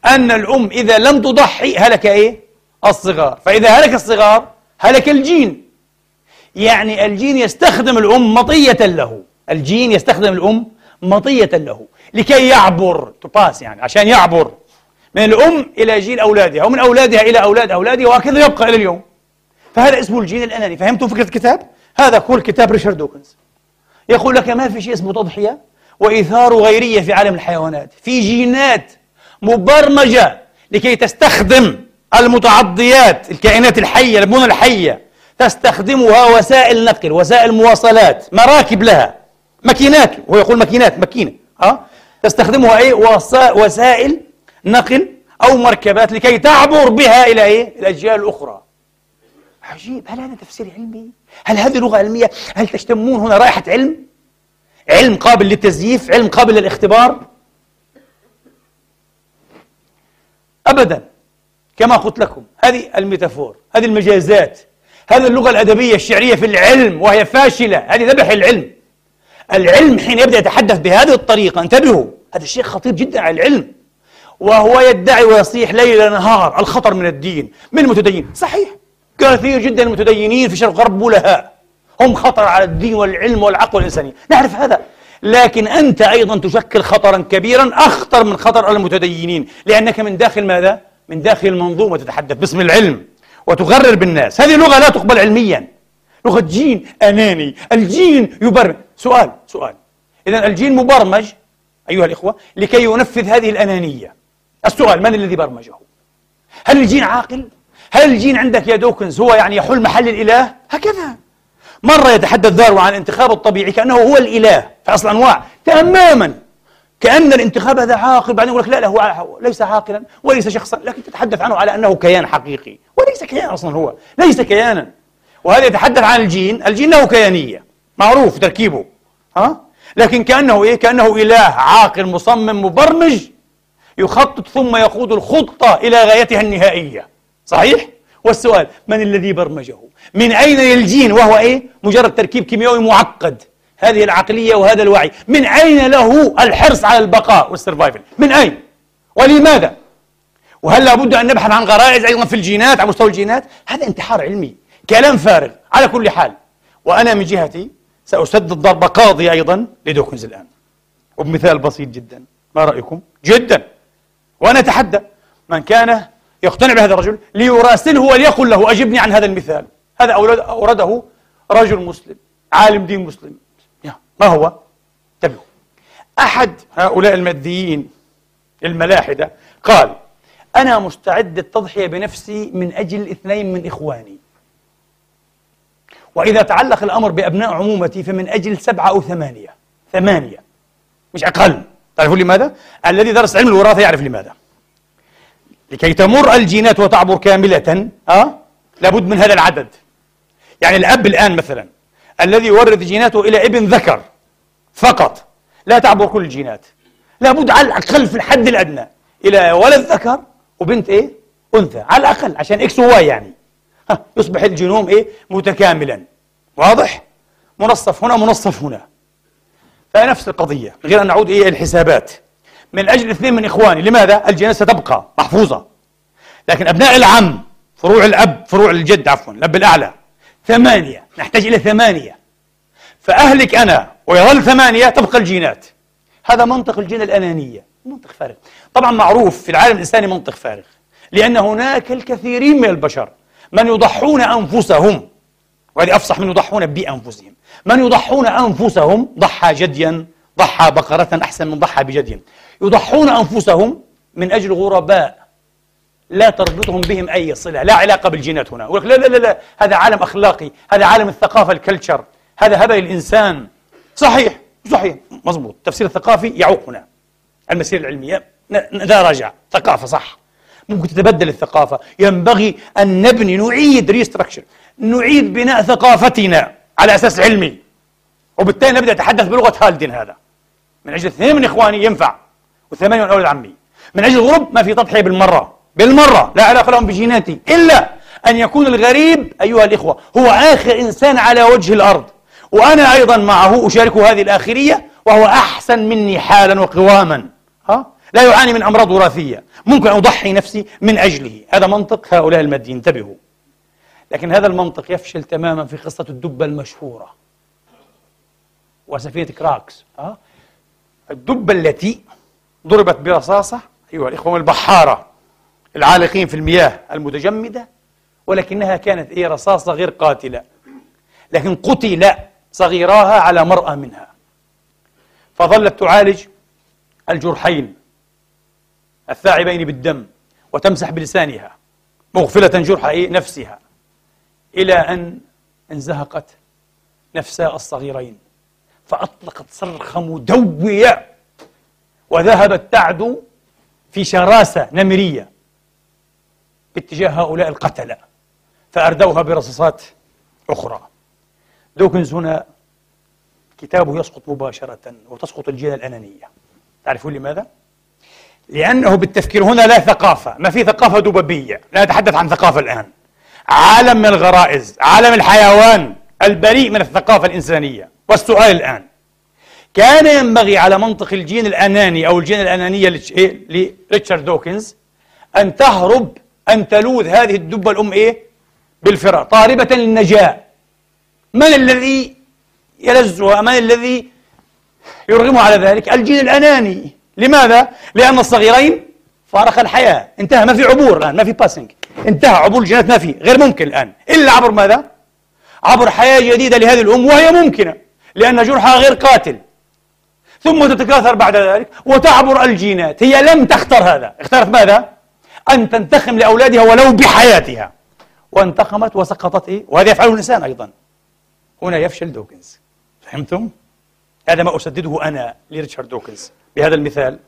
أن الأم إذا لم تضحي هلك إيه؟ الصغار. فإذا هلك الصغار هلك الجين. يعني الجين يستخدم الأم مطية له. الجين يستخدم الأم مطية له. لكي يعبر. to pass يعني عشان يعبر. من الأم إلى جيل أولادها ومن أولادها إلى أولاد أولادها وهكذا يبقى إلى اليوم. فهذا اسمه الجين الأناني. فهمتوا فكرة الكتاب؟ هذا كل كتاب ريشارد دوكنز. يقول لك ما في شيء اسمه تضحية وإيثار غيرية في عالم الحيوانات. في جينات مبرمجة لكي تستخدم المتعضيات الكائنات الحية البنى الحية تستخدمها وسائل نقل وسائل مواصلات مراكب لها ماكينات هو يقول ماكينات ماكينة أه؟ تستخدمها إيه وسائل نقل أو مركبات لكي تعبر بها إلى إيه؟ الأجيال الأخرى عجيب هل هذا تفسير علمي؟ هل هذه لغة علمية؟ هل تشتمون هنا رائحة علم؟ علم قابل للتزييف؟ علم قابل للاختبار؟ أبدا كما قلت لكم هذه الميتافور هذه المجازات هذه اللغة الأدبية الشعرية في العلم وهي فاشلة. هذه ذبح العلم. العلم حين يبدأ يتحدث بهذه الطريقة انتبهوا هذا الشيء خطير جدا على العلم. وهو يدعي ويصيح ليل نهار الخطر من الدين من المتدين صحيح. كثير جدا المتدينين في شرق غرب بلهاء هم خطر على الدين والعلم والعقل والإنسانية. نعرف هذا. لكن أنت أيضا تشكل خطرا كبيرا أخطر من خطر المتدينين. لأنك من داخل ماذا؟ من داخل المنظومة تتحدث. باسم العلم. وتغرر بالناس. هذه لغة لا تقبل علميا. لغة جين أناني. الجين يبرمج. سؤال سؤال. إذا الجين مبرمج أيها الإخوة لكي ينفذ هذه الأنانية. السؤال من الذي برمجه؟ هل الجين عاقل؟ هل الجين عندك يا دوكنز هو يعني يحل محل الإله؟ هكذا. مرة يتحدث دارون عن الانتخاب الطبيعي كأنه هو الإله في أصل الأنواع تماما. كأن الانتخاب هذا عاقل بعدين يقول لك لا لا هو ليس عاقلا وليس شخصا لكن تتحدث عنه على أنه كيان حقيقي وليس كيان أصلا هو ليس كيانا وهذا يتحدث عن الجين الجين له كيانية معروف تركيبه ها لكن كأنه إيه كأنه إله عاقل مصمم مبرمج يخطط ثم يقود الخطة إلى غايتها النهائية صحيح؟ والسؤال من الذي برمجه؟ من أين يلجين وهو إيه؟ مجرد تركيب كيميائي معقد هذه العقلية وهذا الوعي من أين له الحرص على البقاء والسرفايفل؟ من أين؟ ولماذا؟ وهل لابد أن نبحث عن غرائز أيضا في الجينات على مستوى الجينات؟ هذا انتحار علمي كلام فارغ على كل حال وأنا من جهتي سأسدد ضربة قاضية أيضا لدوكنز الآن وبمثال بسيط جدا ما رأيكم؟ جدا وأنا أتحدى من كان يقتنع بهذا الرجل ليراسله وليقل له أجبني عن هذا المثال هذا أورده رجل مسلم عالم دين مسلم ما هو؟ انتبهوا أحد هؤلاء الماديين الملاحدة قال أنا مستعد التضحية بنفسي من أجل اثنين من إخواني. وإذا تعلق الأمر بأبناء عمومتي فمن أجل سبعة أو ثمانية. ثمانية. مش أقل. تعرفون لماذا؟ الذي درس علم الوراثة يعرف لماذا. لكي تمر الجينات وتعبر كاملة أه؟ لابد من هذا العدد. يعني الأب الآن مثلا الذي يورث جيناته إلى ابن ذكر فقط. لا تعبر كل الجينات. لابد على الأقل في الحد الأدنى إلى ولد ذكر وبنت إيه؟ أنثى. على الأقل عشان X و Y يعني. ها يصبح الجينوم إيه؟ متكاملا. واضح؟ منصف هنا منصف هنا. فنفس القضية غير أن نعود إيه الحسابات. من أجل اثنين من إخواني لماذا؟ الجينات ستبقى محفوظة. لكن أبناء العم فروع الأب فروع الجد عفوا الأب الأعلى ثمانية. نحتاج إلى ثمانية. فأهلك أنا ويظل ثمانية تبقى الجينات. هذا منطق الجين الأنانية منطق فارغ. طبعا معروف في العالم الإنساني منطق فارغ لأن هناك الكثيرين من البشر من يضحون أنفسهم وهذه أفصح من يضحون بأنفسهم. من يضحون أنفسهم ضحى جديا ضحى بقرة أحسن من ضحى بجدي يضحون أنفسهم من أجل غرباء لا تربطهم بهم أي صلة لا علاقة بالجينات هنا. يقول لا لا لا لا هذا عالم أخلاقي هذا عالم الثقافة الكلتشر هذا هبل الإنسان. صحيح صحيح مضبوط التفسير الثقافي يعوق هنا. المسيرة العلمية لا راجع. ثقافة صح. ممكن تتبدل الثقافة. ينبغي أن نبني نعيد ريستركشر نعيد بناء ثقافتنا على أساس علمي. وبالتالي نبدأ نتحدث بلغة هالدين هذا. من أجل اثنين من إخواني ينفع وثمانية من أولاد عمي. من أجل الغرب ما في تضحية بالمرة. بالمرة لا علاقة لهم بجيناتي إلا أن يكون الغريب أيها الإخوة هو آخر إنسان على وجه الأرض وأنا أيضا معه أشاركه هذه الآخرية وهو أحسن مني حالا وقواما. ها؟ لا يعاني من أمراض وراثية. ممكن أضحي نفسي من أجله. هذا منطق هؤلاء الماديين انتبهوا. لكن هذا المنطق يفشل تماما في قصة الدبة المشهورة. وسفينة كراكس. ها؟ الدبة التي ضربت برصاصة أيها الإخوة البحارة. العالقين في المياه المتجمدة ولكنها كانت إيه رصاصة غير قاتلة لكن قتل صغيراها على مرأى منها فظلت تعالج الجرحين الثاعبين بالدم وتمسح بلسانها مغفلة جرح إيه؟ نفسها إلى أن انزهقت نفساء الصغيرين فأطلقت صرخة مدوية وذهبت تعدو في شراسة نمرية باتجاه هؤلاء القتلة فأردوها برصاصات أخرى. دوكنز هنا كتابه يسقط مباشرة وتسقط الجهة الأنانية. تعرفون لماذا؟ لأنه بالتفكير هنا لا ثقافة ما في ثقافة دببية لا نتحدث عن ثقافة الآن. عالم من الغرائز عالم الحيوان البريء من الثقافة الإنسانية. والسؤال الآن كان ينبغي على منطق الجين الأناني أو الجين الأنانية لريتشارد دوكنز أن تهرب أن تلوذ هذه الدبة الأم إيه؟ بالفرار. طالبة للنجاة. من الذي يلزها؟ من الذي يرغمه على ذلك؟ الجين الأناني. لماذا؟ لأن الصغيرين فارق الحياة. انتهى. ما في عبور الآن ما في passing انتهى. عبور الجينات ما في. غير ممكن الآن. إلا عبر ماذا؟ عبر حياة جديدة لهذه الأم وهي ممكنة. لأن جرحها غير قاتل. ثم تتكاثر بعد ذلك وتعبر الجينات. هي لم تختر هذا. اختارت ماذا؟ أن تنتقم لأولادها ولو بحياتها. وانتخمت وسقطت إيه؟ وهذا يفعله الإنسان أيضا. هنا يفشل دوكنز. فهمتم؟ هذا ما أسدده أنا لريتشارد دوكنز بهذا المثال.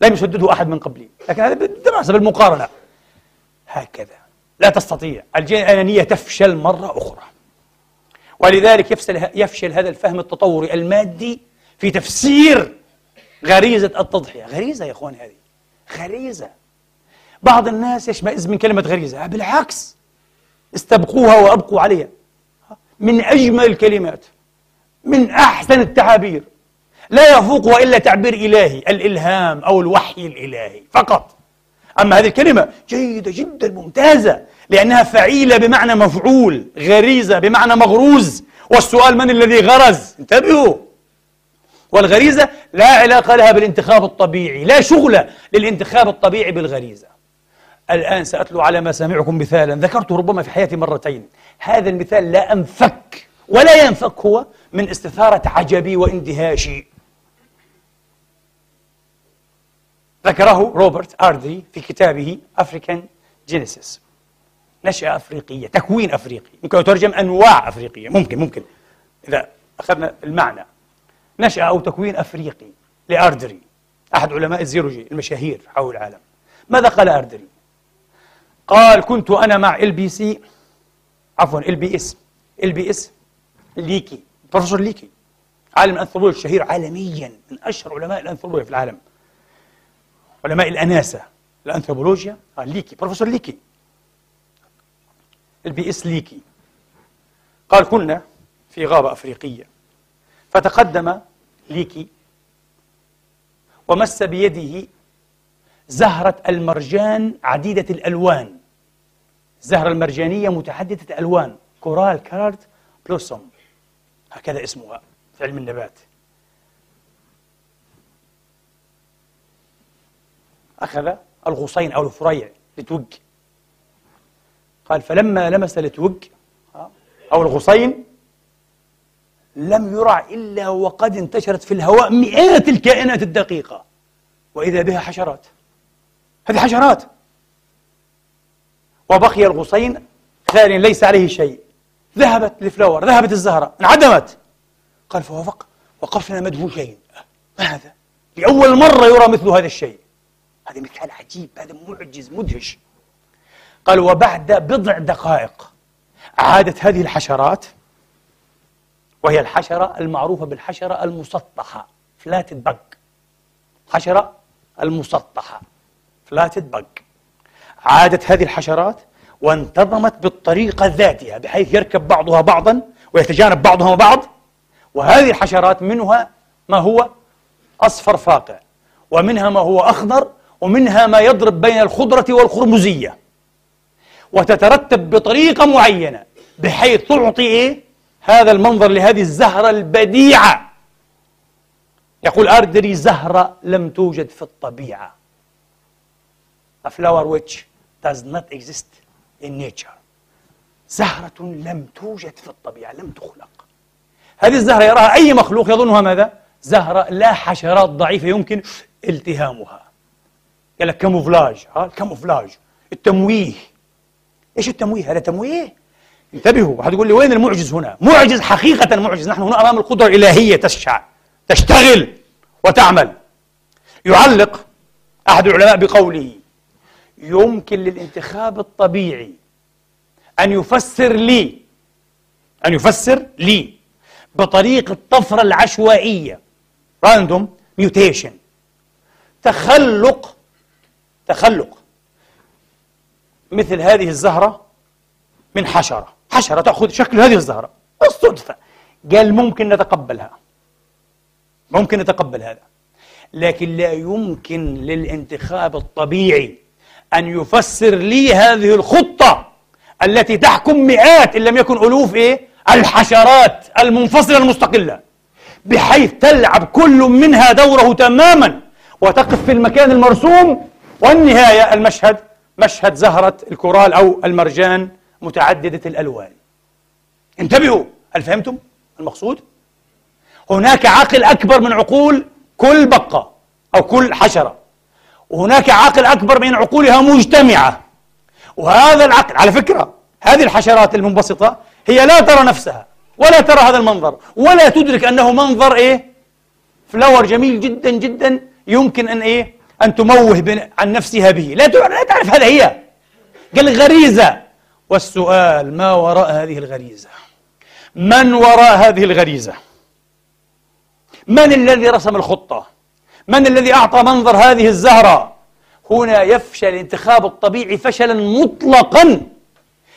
لم يسدده أحد من قبلي. لكن هذا بالدراسة بالمقارنة. هكذا. لا تستطيع. الجين الأنانية تفشل مرة أخرى. ولذلك يفشل, يفشل هذا الفهم التطوري المادي في تفسير غريزة التضحية. غريزة يا إخوان هذه. غريزة. بعض الناس يشمئز من كلمة غريزة؟ بالعكس استبقوها وأبقوا عليها. من أجمل الكلمات من أحسن التعابير. لا يفوقها إلا تعبير إلهي الإلهام أو الوحي الإلهي فقط. أما هذه الكلمة جيدة جدا ممتازة لأنها فعيلة بمعنى مفعول غريزة بمعنى مغروز. والسؤال من الذي غرز؟ انتبهوا. والغريزة لا علاقة لها بالانتخاب الطبيعي لا شغل للانتخاب الطبيعي بالغريزة. الآن سأتلو على مسامعكم مثالا. ذكرته ربما في حياتي مرتين. هذا المثال لا أنفك ولا ينفك هو من استثارة عجبي واندهاشي. ذكره روبرت آردري في كتابه African Genesis نشأة أفريقية تكوين أفريقي. ممكن يترجم أنواع أفريقية. ممكن ممكن. إذا أخذنا المعنى. نشأة أو تكوين أفريقي لآردري أحد علماء ال zoology المشاهير حول العالم. ماذا قال آردري؟ قال كنت أنا مع LBC عفوا إل بي إس إل بي إس ليكي بروفيسور ليكي عالم الأنثروبولوجيا الشهير عالميا من أشهر علماء الأنثروبولوجيا في العالم. علماء الأناسة الأنثروبولوجيا آه ليكي بروفيسور ليكي. LBS ليكي. قال كنا في غابة أفريقية. فتقدم ليكي ومس بيده زهرة المرجان عديدة الألوان. الزهرة المرجانية متعددة الألوان coral colored blossom. هكذا اسمها في علم النبات. أخذ الغصين أو الفريع لتوج. قال فلما لمس لتوج أو الغصين لم يرع إلا وقد انتشرت في الهواء مئات الكائنات الدقيقة. وإذا بها حشرات. هذه حشرات. وبقي الغصين خال ليس عليه شيء. ذهبت الفلاور ذهبت الزهرة انعدمت. قال فوافق وقفنا مدهوشين. ما هذا؟ لأول مرة يرى مثل هذا الشيء. هذا مثال عجيب هذا معجز مدهش. قال وبعد بضع دقائق عادت هذه الحشرات وهي الحشرة المعروفة بالحشرة المسطحة فلاتد بق حشرة المسطحة فلاتد بق عادت هذه الحشرات وانتظمت بالطريقة ذاتها بحيث يركب بعضها بعضا ويتجانب بعضها بعض. وهذه الحشرات منها ما هو؟ أصفر فاقع. ومنها ما هو أخضر ومنها ما يضرب بين الخضرة والخرمزية. وتترتب بطريقة معينة بحيث تعطي إيه؟ هذا المنظر لهذه الزهرة البديعة. يقول أردري زهرة لم توجد في الطبيعة A flower which does not exist in nature. زهرة لم توجد في الطبيعة لم تخلق. هذه الزهرة يراها أي مخلوق يظنها ماذا؟ زهرة لا حشرات ضعيفة يمكن التهامها. قال لك كاموفلاج ها؟ الكاموفلاج التمويه. إيش التمويه؟ هذا تمويه؟ انتبهوا واحد يقول لي وين المعجز هنا؟ معجز حقيقة معجز نحن هنا أمام القدرة الإلهية تشع تشتغل وتعمل. يعلق أحد العلماء بقوله يمكن للانتخاب الطبيعي أن يفسر لي أن يفسر لي بطريقة طفرة العشوائية random mutation تخلق تخلق مثل هذه الزهرة من حشرة. حشرة تأخذ شكل هذه الزهرة بالصدفة قال ممكن نتقبلها. ممكن نتقبل هذا. لكن لا يمكن للانتخاب الطبيعي أن يفسر لي هذه الخطة التي تحكم مئات إن لم يكن ألوف إيه؟ الحشرات المنفصلة المستقلة بحيث تلعب كل منها دوره تماما وتقف في المكان المرسوم والنهاية المشهد مشهد زهرة الكورال أو المرجان متعددة الألوان انتبهوا هل فهمتم المقصود؟ هناك عقل أكبر من عقول كل بقة أو كل حشرة وهناك عقل أكبر من عقولها مجتمعة. وهذا العقل على فكرة هذه الحشرات المنبسطة هي لا ترى نفسها ولا ترى هذا المنظر ولا تدرك أنه منظر إيه؟ فلاور جميل جدا جدا يمكن أن إيه؟ أن تموه عن نفسها به. لا لا تعرف هذا هي. قال غريزة والسؤال ما وراء هذه الغريزة؟ من وراء هذه الغريزة؟ من الذي رسم الخطة؟ من الذي أعطى منظر هذه الزهرة هنا يفشل الانتخاب الطبيعي فشلا مطلقا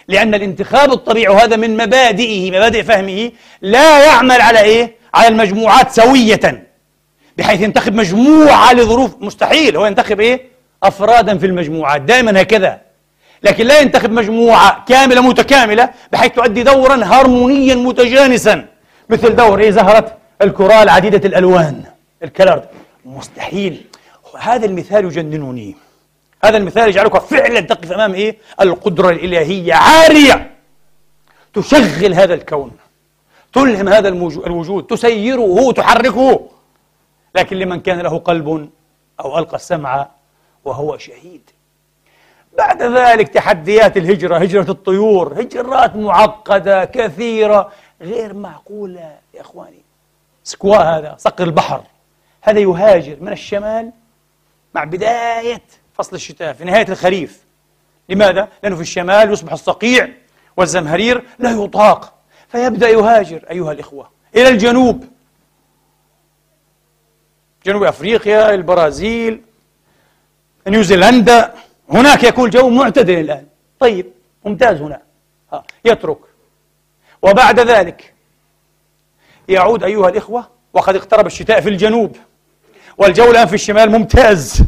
لأن الانتخاب الطبيعي وهذا من مبادئه مبادئ فهمه لا يعمل على إيه؟ على المجموعات سوية بحيث ينتخب مجموعة لظروف مستحيل هو ينتخب إيه؟ أفرادا في المجموعات دائما هكذا لكن لا ينتخب مجموعة كاملة متكاملة بحيث تؤدي دورا هارمونيا متجانسا مثل دور إيه زهرة ال coral عديدة الألوان ال color مستحيل. هذا المثال يجننني. هذا المثال يجعلك فعلا تقف أمام إيه؟ القدرة الإلهية عارية. تشغل هذا الكون. تلهم هذا الوجود. تسيره. تحركه. لكن لمن كان له قلب أو ألقى السمع وهو شهيد. بعد ذلك تحديات الهجرة. هجرة الطيور. هجرات معقدة كثيرة غير معقولة يا إخواني. سكوا هذا. صقر البحر. هذا يهاجر من الشمال مع بداية فصل الشتاء في نهاية الخريف. لماذا؟ لأنه في الشمال يصبح الصقيع والزمهرير لا يطاق. فيبدأ يهاجر أيها الإخوة إلى الجنوب. جنوب أفريقيا البرازيل نيوزيلندا. هناك يكون الجو معتدل الآن. طيب ممتاز هنا. يترك. وبعد ذلك يعود أيها الإخوة وقد اقترب الشتاء في الجنوب. والجو الآن في الشمال ممتاز.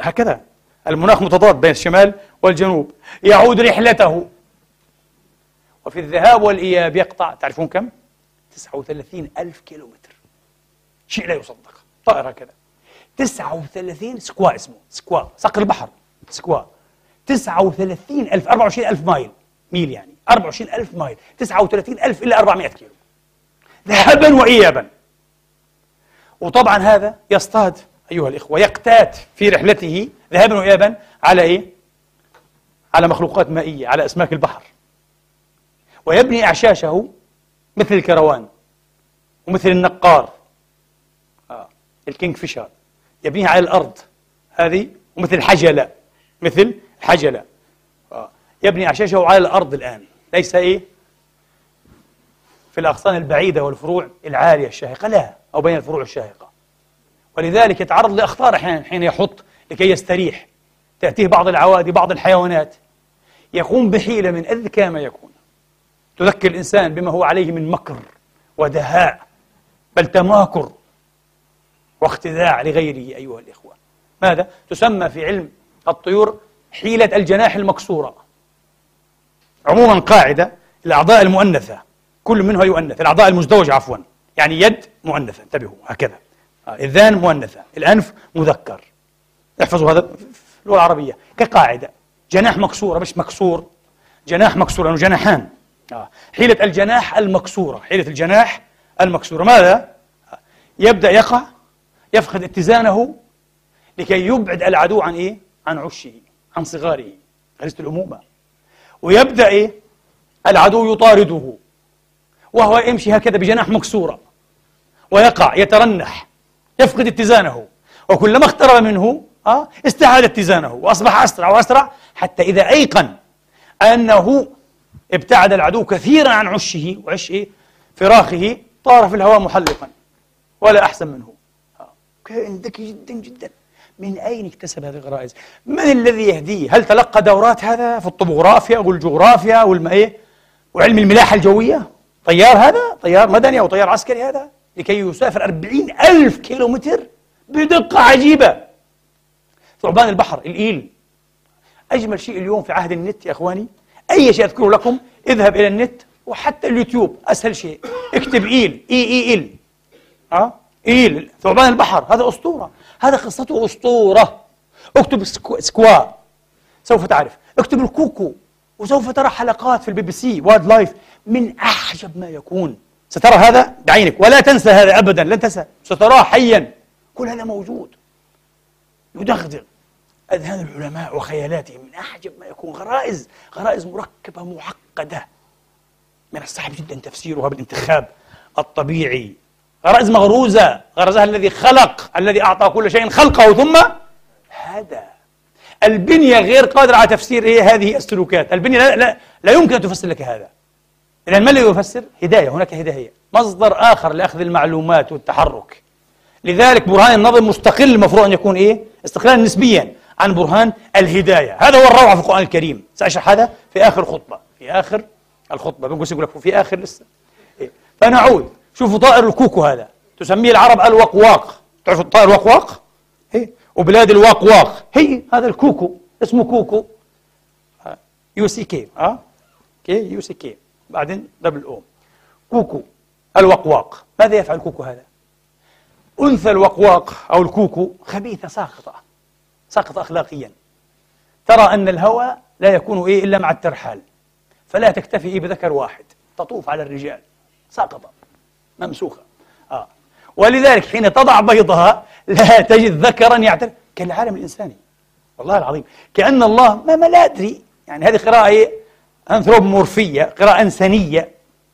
هكذا. المناخ متضاد بين الشمال والجنوب. يعود رحلته. وفي الذهاب والإياب يقطع. تعرفون كم؟ 39 ألف كيلومتر. شيء لا يصدق. طائر هكذا. 39 skua اسمه. skua. صقر البحر. skua. 39 ألف. 24 ألف mile. ميل يعني. 24 ألف mile. 39 ألف إلى 400 كيلو. ذهابا وإيابا. وطبعا هذا يصطاد أيها الإخوة يقتات في رحلته ذهابا وإيابا على إيه؟ على مخلوقات مائية على أسماك البحر ويبني أعشاشه مثل الكروان ومثل النقار آه. الكينج فيشر يبنيها على الأرض هذه ومثل الحجلة مثل الحجلة آه. يبني أعشاشه على الأرض الآن ليس إيه في الأغصان البعيدة والفروع العالية الشاهقة لا أو بين الفروع الشاهقة. ولذلك يتعرض لأخطار أحيانا حين يحط لكي يستريح. تأتيه بعض العوادي بعض الحيوانات. يقوم بحيلة من أذكى ما يكون. تذكر الإنسان بما هو عليه من مكر ودهاء بل تماكر واختذاع لغيره أيها الإخوة. ماذا؟ تسمى في علم الطيور حيلة الجناح المكسورة. عموما قاعدة الأعضاء المؤنثة. كل منها يؤنث الأعضاء المزدوجة عفوا. يعني يد مؤنثة انتبهوا هكذا. الذان مؤنثة الأنف مذكر. احفظوا هذا في اللغة العربية. كقاعدة. جناح مكسورة مش مكسور. جناح مكسور لأنه جناحان. آه. حيلة الجناح المكسورة. حيلة الجناح المكسورة. ماذا؟ يبدأ يقع يفقد اتزانه لكي يبعد العدو عن إيه؟ عن عشه عن صغاره. غريزة الأمومة. ويبدأ إيه؟ العدو يطارده. وهو يمشي هكذا بجناح مكسورة. ويقع يترنح يفقد اتزانه وكلما اقترب منه آه استعاد اتزانه وأصبح أسرع وأسرع حتى إذا أيقن أنه ابتعد العدو كثيرا عن عشه وعش إيه؟ فراخه طار في الهواء محلقا ولا أحسن منه كائن ذكي جدا جدا من أين اكتسب هذه الغرائز؟ من الذي يهديه؟ هل تلقى دورات هذا في الطبوغرافيا والجغرافيا والماء وعلم الملاحة الجوية؟ طيار هذا؟ طيار مدني أو طيار عسكري هذا؟ لكي يسافر أربعين ألف كيلومتر بدقة عجيبة. ثعبان البحر الإيل. أجمل شيء اليوم في عهد النت يا أخواني أي شيء أذكره لكم اذهب إلى النت وحتى اليوتيوب أسهل شيء. اكتب إيل إي إي إل أه؟ eel. ثعبان البحر. هذا أسطورة. هذا قصته أسطورة. اكتب sku... skua سوف تعرف. اكتب ال cuckoo. وسوف ترى حلقات في ال BBC wildlife من أعجب ما يكون. سترى هذا بعينك. ولا تنسى هذا أبدا لن تنسى. ستراه حيا. كل هذا موجود. يدغدغ. أذهان العلماء وخيالاتهم من أعجب ما يكون. غرائز غرائز مركبة معقدة. من الصعب جدا تفسيرها بالانتخاب الطبيعي. غرائز مغروزة. غرزها الذي خلق الذي أعطى كل شيء خلقه. ثم هذا. البنية غير قادرة على تفسير هذه السلوكات البنية لا, لا, لا يمكن أن تفسر لك هذا. إذا ما الذي يفسر؟ هداية هناك هداية. مصدر آخر لأخذ المعلومات والتحرك. لذلك برهان النظم مستقل المفروض أن يكون إيه؟ استقلالا نسبيا عن برهان الهداية. هذا هو الروعة في القرآن الكريم. سأشرح هذا في آخر خطبة. في آخر الخطبة. بنقول يقول لك في آخر لسه. إيه؟ فنعود شوفوا طائر ال cuckoo هذا. تسميه العرب الوقواق. تعرفوا الطائر الوقواق؟ إيه؟ وبلاد الواقواق هي هذا ال cuckoo. اسمه كوكو. يو سي كي. آه. كي يو سي كي. بعدين double O. cuckoo الوقواق. ماذا يفعل ال cuckoo هذا؟ أنثى الوقواق أو ال cuckoo خبيثة ساقطة ساقطة أخلاقيا. ترى أن الهوى لا يكون إيه إلا مع الترحال. فلا تكتفي إيه بذكر واحد. تطوف على الرجال. ساقطة. ممسوخة. آه. ولذلك حين تضع بيضها لا تجد ذكرا يعترف. كالعالم الإنساني. والله العظيم. كأن الله ما, ما لا أدري. يعني هذه قراءة إيه؟ أنثروبومورفية قراءة إنسانية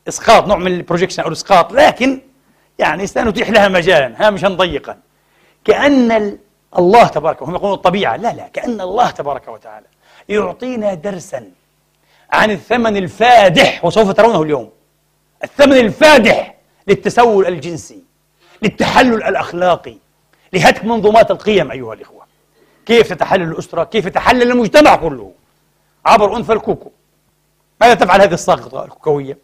إسقاط نوع من البروجيكشن أو الإسقاط. لكن يعني سنتيح لها مجالا هامشا ضيقا. كأن الله تبارك وهم يقولون الطبيعة. لا لا كأن الله تبارك وتعالى يعطينا درسا عن الثمن الفادح وسوف ترونه اليوم. الثمن الفادح للتسول الجنسي للتحلل الأخلاقي لهتك منظومات القيم أيها الإخوة. كيف تتحلل الأسرة؟ كيف يتحلل المجتمع كله؟ عبر أنثى الكوكو. ماذا تفعل؟ هذه الساقطة الكوكوية.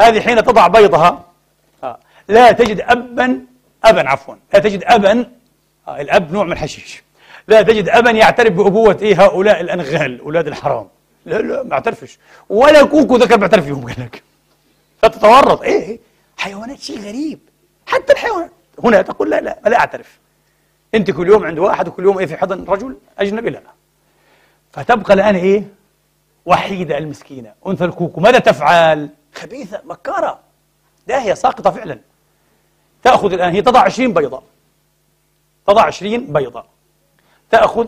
هذه حين تضع بيضها آه، لا تجد أبا أبا عفوا لا تجد أبا آه، الأب نوع من الحشيش. لا تجد أبا يعترف بأبوة إيه هؤلاء الأنغال أولاد الحرام. لا لا ما اعترفش. ولا كوكو ذكر بيعترف فيهم قال لك. فتتورط. إيه, إيه حيوانات شيء غريب. حتى الحيوانات هنا تقول لا لا لا أعترف. أنت كل يوم عند واحد وكل يوم إيه في حضن رجل أجنبي لا فتبقى الآن إيه؟ وحيدة المسكينة. أنثى الكوكو ماذا تفعل؟ خبيثة مكارة. داهية ساقطة فعلا. تأخذ الآن هي تضع عشرين بيضة. تضع عشرين بيضة. تأخذ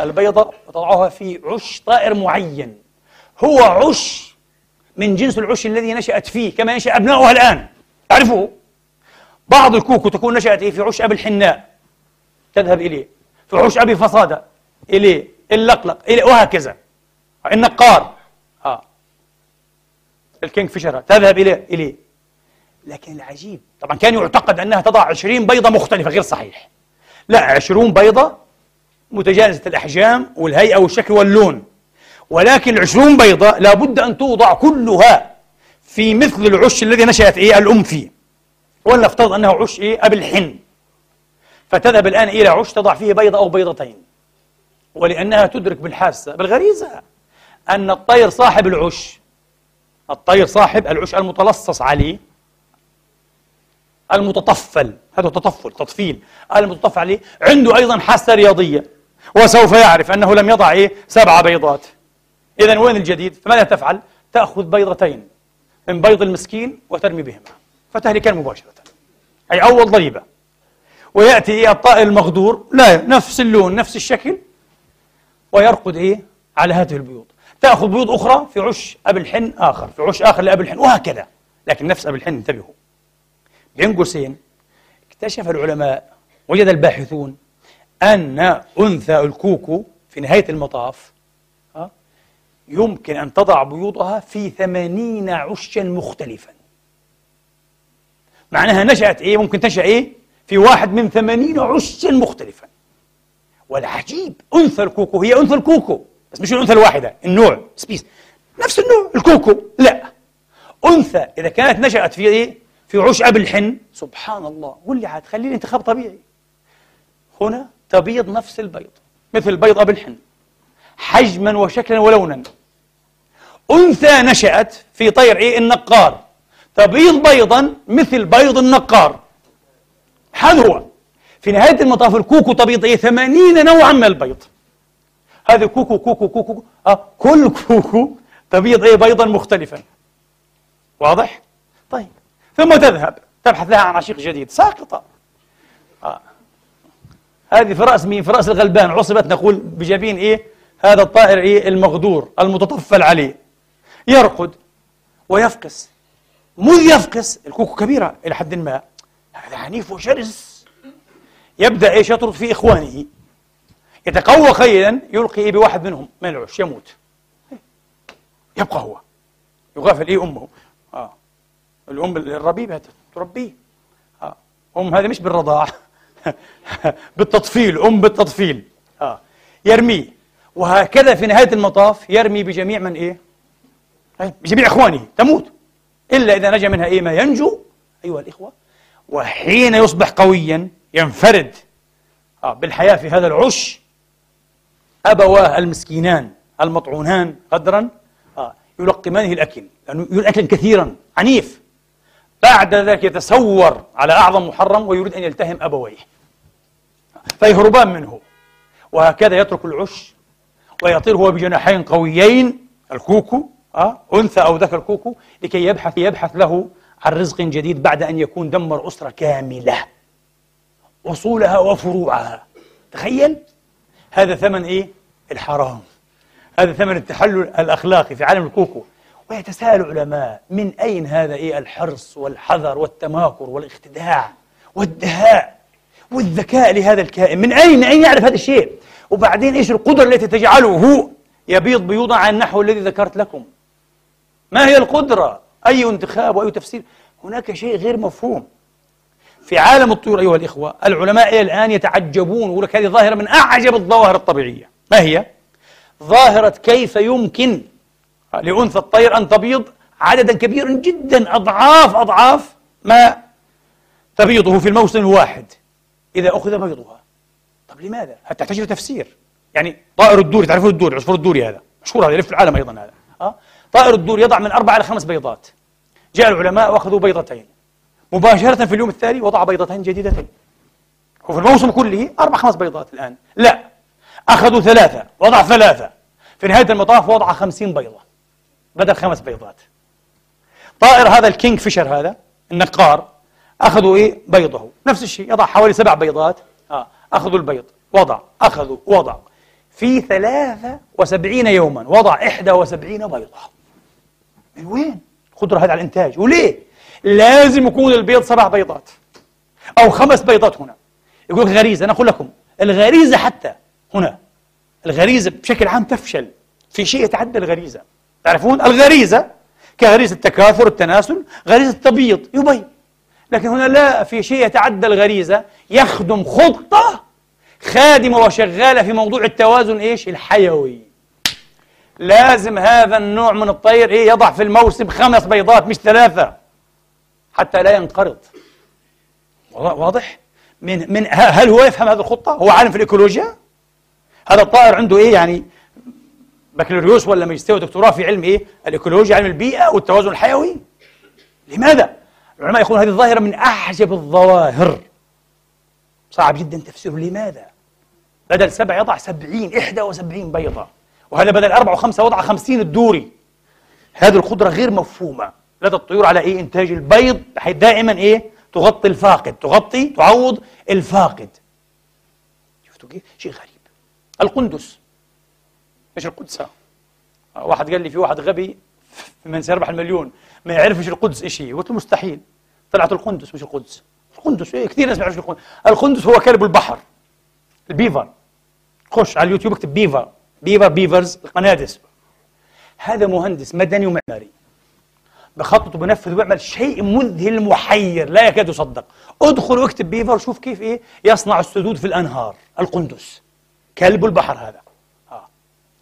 البيضة وتضعها في عش طائر معين. هو عش من جنس العش الذي نشأت فيه كما ينشأ أبناؤها الآن. تعرفوه؟ بعض الكوكو تكون نشأت في عش أبي الحناء. تذهب إليه. في عش أبي فصادة إليه. إللقلق إليه. وهكذا. النقار آه. الكينج فيشر تذهب إليه إليه. لكن العجيب طبعا كان يعتقد أنها تضع عشرين بيضة مختلفة غير صحيح. لا عشرون بيضة متجانسة الأحجام والهيئة والشكل واللون. ولكن العشرون بيضة لابد أن توضع كلها في مثل العش الذي نشأت إيه؟ الأم فيه. ولنفترض أنه عش إيه؟ أبي الحن. فتذهب الآن إلى عش تضع فيه بيضة أو بيضتين. ولأنها تدرك بالحاسة بالغريزة. أن الطير صاحب العش. الطير صاحب العش المتلصص عليه. المتطفل. هذا تطفل تطفيل المتطفل عليه. عنده أيضا حاسة رياضية. وسوف يعرف أنه لم يضع إيه؟ سبع بيضات. إذا وين الجديد؟ فماذا تفعل؟ تأخذ بيضتين من بيض المسكين وترمي بهما. فتهلكان مباشرة. أي أول ضريبة. ويأتي إيه الطائر المغدور؟ لا نفس اللون نفس الشكل. ويرقد إيه؟ على هذه البيوض. تأخذ بيوض أخرى في عش أبي الحن آخر في عش آخر لأبي الحن وهكذا. لكن نفس أبي الحن انتبهوا. بين قوسين اكتشف العلماء وجد الباحثون أن أنثى الكوكو في نهاية المطاف يمكن أن تضع بيوضها في ثمانين عشا مختلفا. معناها نشأت إيه؟ ممكن تنشأ إيه؟ في واحد من ثمانين عشا مختلفا. والعجيب أنثى ال cuckoo هي أنثى ال cuckoo. بس مش الأنثى الواحدة النوع species. نفس النوع ال cuckoo. لا. أنثى إذا كانت نشأت في إيه؟ في عش أب الحن. سبحان الله قول لي عاد خليني انتخاب طبيعي. هنا تبيض نفس البيض مثل بيض أب الحن. حجما وشكلا ولونا. أنثى نشأت في طير إيه؟ النقار. تبيض بيضا مثل بيض النقار. هذا هو. في نهاية المطاف ال cuckoo تبيض إيه؟ ثمانين نوعا من البيض. هذا cuckoo cuckoo cuckoo. آه كل cuckoo تبيض إيه؟ بيضا مختلفا. واضح؟ طيب. ثم تذهب. تبحث لها عن عشيق جديد. ساقطة. آه. هذه في رأس مين؟ في رأس الغلبان. عصبت نقول بجبين إيه؟ هذا الطائر إيه؟ المغدور المتطفل عليه. يرقد ويفقس. مذ يفقس الكوكو كبيرة إلى حد ما. هذا عنيف وشرس. يبدأ إيش؟ يطرد في إخوانه. يتقوى خيلا يلقي إيه بواحد منهم؟ من العش يموت. يبقى هو. يغافل إيه أمه؟ آه. الأم الربيبة تربيه. آه. أم هذه مش بالرضاعة بالتطفيل أم بالتطفيل. آه. يرميه. وهكذا في نهاية المطاف يرمي بجميع من إيه؟ بجميع إخوانه. تموت. إلا إذا نجا منها إيه؟ ما ينجو. أيها الإخوة. وحين يصبح قويا ينفرد. آه. بالحياة في هذا العش. أبواه المسكينان المطعونان قدرا آه يلقمانه الأكل لأنه يريد أكلا كثيرا عنيف. بعد ذلك يتسور على أعظم محرم ويريد أن يلتهم أبويه. فيهربان منه. وهكذا يترك العش ويطير هو بجناحين قويين الكوكو أه؟ أنثى أو ذكر كوكو لكي يبحث يبحث له عن رزق جديد بعد أن يكون دمر أسرة كاملة. أصولها وفروعها. تخيل؟ هذا ثمن إيه؟ الحرام. هذا ثمن التحلل الأخلاقي في عالم الكوكو. ويتساءل العلماء من أين هذا إيه الحرص والحذر والتماكر والاختداع والدهاء والذكاء لهذا الكائن؟ من أين؟ أين يعرف هذا الشيء؟ وبعدين إيش القدرة التي تجعله؟ يبيض بيوضا على النحو الذي ذكرت لكم. ما هي القدرة؟ أي انتخاب وأي تفسير؟ هناك شيء غير مفهوم. في عالم الطيور أيها الإخوة العلماء إلى الآن يتعجبون ويقول لك هذه ظاهرة من أعجب الظواهر الطبيعية. ما هي؟ ظاهرة كيف يمكن لأنثى الطير أن تبيض عددا كبيرا جدا أضعاف أضعاف ما تبيضه في الموسم الواحد إذا أخذ بيضها. طب لماذا؟ حتى تحتاج تفسير؟ يعني طائر الدوري تعرفون الدوري عصفور الدوري هذا. مشهور هذا يلف العالم أيضا هذا. أه؟ طائر الدور يضع من أربع إلى خمس بيضات. جاء العلماء وأخذوا بيضتين. مباشرة في اليوم الثاني وضع بيضتين جديدتين. وفي الموسم كله أربع خمس بيضات الآن. لا أخذوا ثلاثة وضع ثلاثة. في نهاية المطاف وضع خمسين بيضة. بدل خمس بيضات. طائر هذا الكينج فيشر هذا النقار أخذوا إيه؟ بيضه. نفس الشيء يضع حوالي سبع بيضات. آه. أخذوا البيض. وضع أخذوا وضع. في ثلاثة وسبعين يوما وضع إحدى وسبعين بيضة. من وين؟ قدرة هذه على الإنتاج. وليه؟ لازم يكون البيض سبع بيضات. أو خمس بيضات هنا. يقول غريزة أنا أقول لكم الغريزة حتى هنا. الغريزة بشكل عام تفشل. في شيء يتعدى الغريزة. تعرفون؟ الغريزة كغريزة التكاثر التناسل غريزة التبيض يبيض لكن هنا لا في شيء يتعدى الغريزة. يخدم خطة خادمة وشغالة في موضوع التوازن إيش؟ الحيوي. لازم هذا النوع من الطير إيه يضع في الموسم خمس بيضات مش ثلاثة. حتى لا ينقرض. واضح؟ من من هل هو يفهم هذه الخطة؟ هو عالم في الإيكولوجيا؟ هذا الطائر عنده إيه يعني بكالوريوس ولا ماجستير ودكتوراه في علم إيه؟ الإيكولوجيا علم البيئة والتوازن الحيوي؟ لماذا؟ العلماء يقولون هذه الظاهرة من أعجب الظواهر. صعب جدا تفسيره. لماذا؟ بدل سبع يضع سبعين إحدى وسبعين بيضة. وهذا بدل أربعة وخمسة وضع خمسين الدوري. هذه القدرة غير مفهومة. لدى الطيور على إيه؟ إنتاج البيض بحيث دائما إيه؟ تغطي الفاقد تغطي تعوض الفاقد. شفتوا كيف؟ شيء غريب. القندس. إيش القدس واحد قال لي في واحد غبي من سيربح المليون ما يعرفش القدس إيش هي؟ قلت له مستحيل. طلعت القندس مش القدس؟ القندس إيه كثير ناس ما يعرفش القندس. القندس هو كلب البحر البيفر. خش على اليوتيوب اكتب بيفر بيفر بيفرز القنادس هذا مهندس مدني ومعماري. بخطط وبنفذ وبيعمل شيء مذهل محير لا يكاد يصدق. ادخل واكتب بيفر وشوف كيف إيه؟ يصنع السدود في الأنهار القندس. كلب البحر هذا. آه.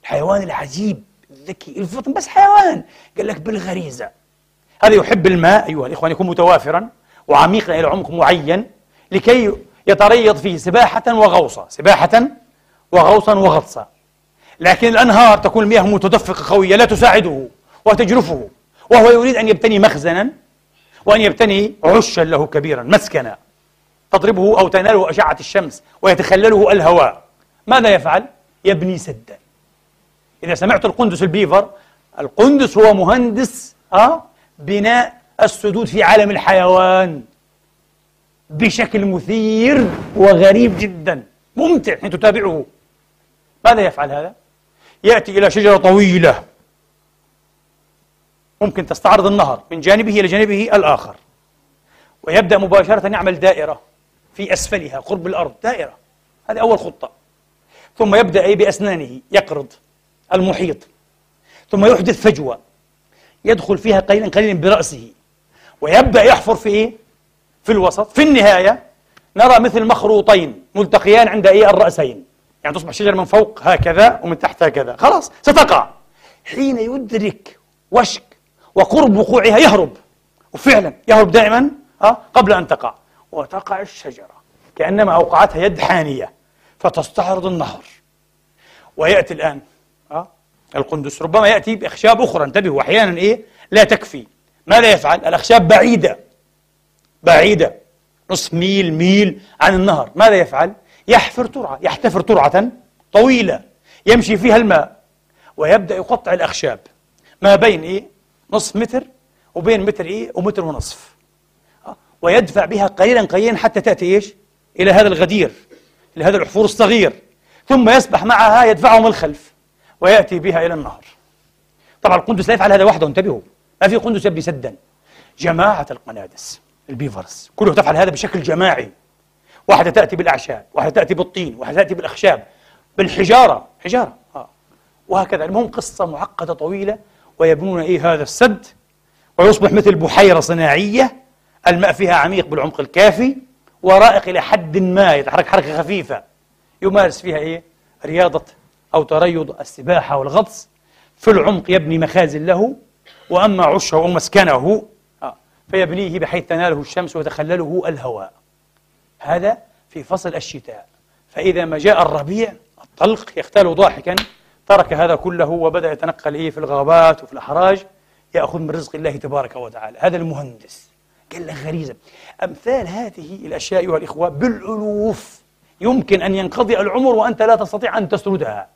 الحيوان العجيب الذكي الفطن بس حيوان. قال لك بالغريزة. هذا يحب الماء أيها الإخوان يكون متوافرا وعميقا إلى عمق معين لكي يتريض فيه سباحة وغوصا سباحة وغوصا وغطسا لكن الأنهار تكون المياه متدفقة قوية لا تساعده وتجرفه وهو يريد أن يبتني مخزنا وأن يبتني عشا له كبيرا مسكنا. تضربه أو تناله أشعة الشمس ويتخلله الهواء. ماذا يفعل؟ يبني سدا. إذا سمعت القندس البيفر القندس هو مهندس أه؟ بناء السدود في عالم الحيوان بشكل مثير وغريب جدا. ممتع حين تتابعه. ماذا يفعل هذا؟ يأتي إلى شجرة طويلة. ممكن تستعرض النهر من جانبه إلى جانبه الآخر. ويبدأ مباشرة يعمل دائرة في أسفلها قرب الأرض. دائرة. هذه أول خطة. ثم يبدأ بأسنانه يقرض المحيط. ثم يحدث فجوة يدخل فيها قليلا قليلا برأسه. ويبدأ يحفر في إيه؟ في الوسط في النهاية نرى مثل مخروطين ملتقيان عند أي الرأسين. يعني تصبح شجرة من فوق هكذا ومن تحت هكذا. خلاص ستقع. حين يدرك وشك وقرب وقوعها يهرب. وفعلا يهرب دائما أه؟ قبل أن تقع. وتقع الشجرة كأنما أوقعتها يد حانية. فتستعرض النهر. ويأتي الآن أه؟ القندس. ربما يأتي بأخشاب أخرى. انتبهوا أحيانا إيه؟ لا تكفي. ماذا يفعل؟ الأخشاب بعيدة. بعيدة. نصف ميل ميل عن النهر. ماذا يفعل؟ يحفر ترعة. يحتفر ترعة طويلة. يمشي فيها الماء. ويبدأ يقطع الأخشاب. ما بين إيه؟ نصف متر. وبين متر إيه؟ ومتر ونصف. آه، ويدفع بها قليلا قليلا حتى تأتي إيش؟ إلى هذا الغدير. إلى هذا الحفور الصغير ثم يسبح معها يدفعه من الخلف ويأتي بها إلى النهر. طبعا القندس لا يفعل هذا وحده انتبهوا. ما في قندس يبني سدا. جماعة القنادس البيفرس كلها تفعل هذا بشكل جماعي. واحدة تأتي بالأعشاب واحدة تأتي بالطين واحدة تأتي بالأخشاب بالحجارة حجارة آه. وهكذا. المهم قصة معقدة طويلة ويبنون إيه هذا السد؟ ويصبح مثل بحيرة صناعية الماء فيها عميق بالعمق الكافي ورائق إلى حد ما يتحرك حركة خفيفة. يمارس فيها إيه؟ رياضة أو تريض السباحة والغطس. في العمق يبني مخازن له وأما عشه أو مسكنه آه، فيبنيه بحيث تناله الشمس ويتخلله الهواء. هذا في فصل الشتاء. فإذا ما جاء الربيع الطلق يختال ضاحكا. ترك هذا كله وبدأ يتنقل إيه؟ في الغابات وفي الأحراج. يأخذ من رزق الله تبارك وتعالى. هذا المهندس. لك غريزة. أمثال هذه الأشياء أيها الإخوة بالألوف. يمكن أن ينقضي العمر وأنت لا تستطيع أن تسردها.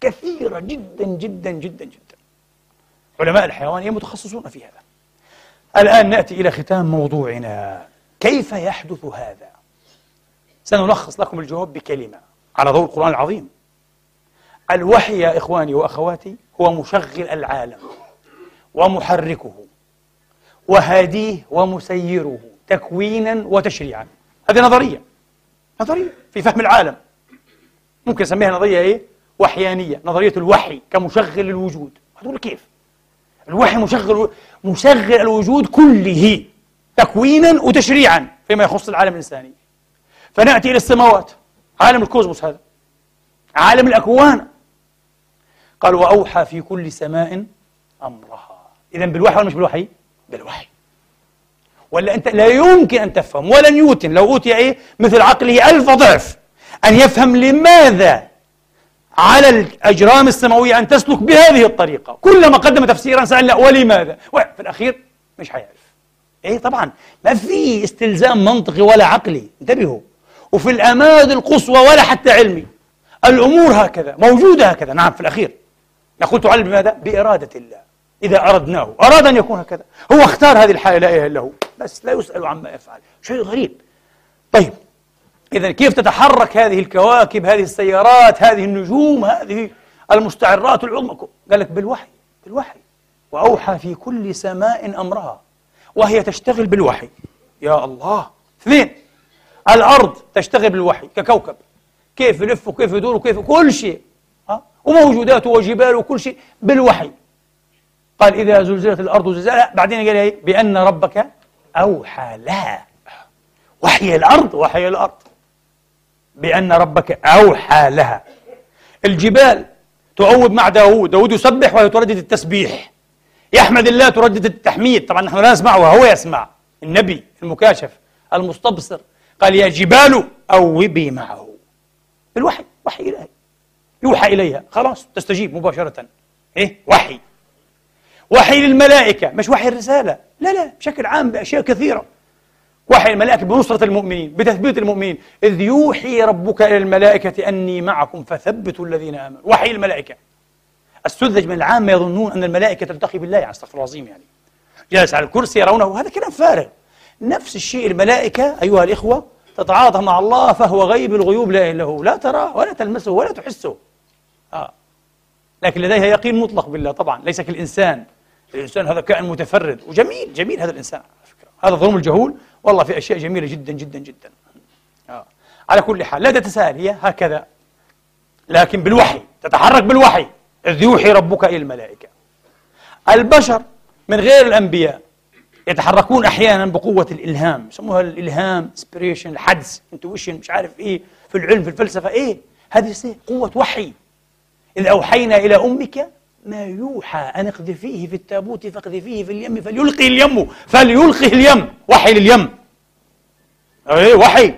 كثيرة جدا جدا جدا جدا. علماء الحيوان متخصصون في هذا. الآن نأتي إلى ختام موضوعنا. كيف يحدث هذا؟ سنلخص لكم الجواب بكلمة على ضوء القرآن العظيم. الوحي يا إخواني وأخواتي هو مشغل العالم ومحركه. وهاديه ومسيره تكوينا وتشريعا. هذه نظرية. نظرية في فهم العالم. ممكن نسميها نظرية إيه؟ وحيانية. نظرية الوحي كمشغل الوجود. هتقول كيف؟ الوحي مشغل مشغل الوجود كله. تكوينا وتشريعا فيما يخص العالم الإنساني. فنأتي إلى السماوات. عالم الكوزموس هذا. عالم الأكوان. قال وأوحى في كل سماء أمرها. إذا بالوحي ولا مش بالوحي؟ بالوحي. ولا أنت لا يمكن أن تفهم ولا نيوتن لو أوتي إيه؟ مثل عقله ألف ضعف. أن يفهم لماذا على الأجرام السماوية أن تسلك بهذه الطريقة. كلما قدم تفسيرا سألنا ولماذا؟ في الأخير مش حيعرف. إيه طبعا. ما في استلزام منطقي ولا عقلي. انتبهوا. وفي الأماد القصوى ولا حتى علمي. الأمور هكذا موجودة هكذا. نعم في الأخير. نقول تعلم بماذا؟ بإرادة الله. إذا أردناه. أراد أن يكون هكذا. هو اختار هذه الحالة لا إله إلا هو. بس لا يسأل عما يفعل. شيء غريب. طيب. إذا كيف تتحرك هذه الكواكب هذه السيارات هذه النجوم هذه المستعرات العظمى؟ قال لك بالوحي بالوحي. وأوحى في كل سماء أمرها. وهي تشتغل بالوحي. يا الله. اثنين. الأرض تشتغل بالوحي ككوكب. كيف يلف وكيف يدور وكيف كل شيء. وموجوداته وجباله وكل شيء بالوحي. قال إذا زلزلت الأرض زلزالها بعدين قال إيه؟ بأن ربك أوحى لها. وحي الأرض وحي الأرض. بأن ربك أوحى لها. الجبال تعوض مع داود داود يسبح وهي تردد التسبيح يحمد الله تردد التحميد. طبعا نحن لا نسمع وهو يسمع. النبي المكاشف المستبصر. قال يا جبال أوبي معه. الوحي وحي إلهي. يوحى إليها. خلاص تستجيب مباشرة. إيه؟ وحي. وحي للملائكة مش وحي الرسالة. لا لا بشكل عام بأشياء كثيرة. وحي الملائكة بنصرة المؤمنين بتثبيت المؤمنين. إذ يوحي ربك إلى الملائكة أني معكم فثبتوا الذين آمنوا. وحي الملائكة. السذج من العامة يظنون أن الملائكة تلتقي بالله يعني استغفر العظيم يعني. جالس على الكرسي يرونه هذا كلام فارغ. نفس الشيء الملائكة أيها الإخوة تتعاطى مع الله فهو غيب الغيوب لا إله لا تراه ولا تلمسه ولا تحسه. آه. لكن لديها يقين مطلق بالله طبعا. ليس كالإنسان. الإنسان هذا كائن متفرد وجميل جميل هذا الإنسان على فكرة. هذا ظلم الجهول والله في أشياء جميلة جدا جدا جدا. آه. على كل حال لا تتساهل هي هكذا. لكن بالوحي تتحرك بالوحي. إذ يوحي ربك إلى الملائكة. البشر من غير الأنبياء يتحركون أحيانا بقوة الإلهام. يسموها الإلهام inspiration الحدس intuition مش عارف إيه في العلم في الفلسفة إيه؟ هذه قوة وحي. إذ أوحينا إلى أمك ما يوحى أن اقذفيه في التابوت فاقذفيه في اليم فليلقي اليم فليلقي اليم وحي لليم. أي وحي.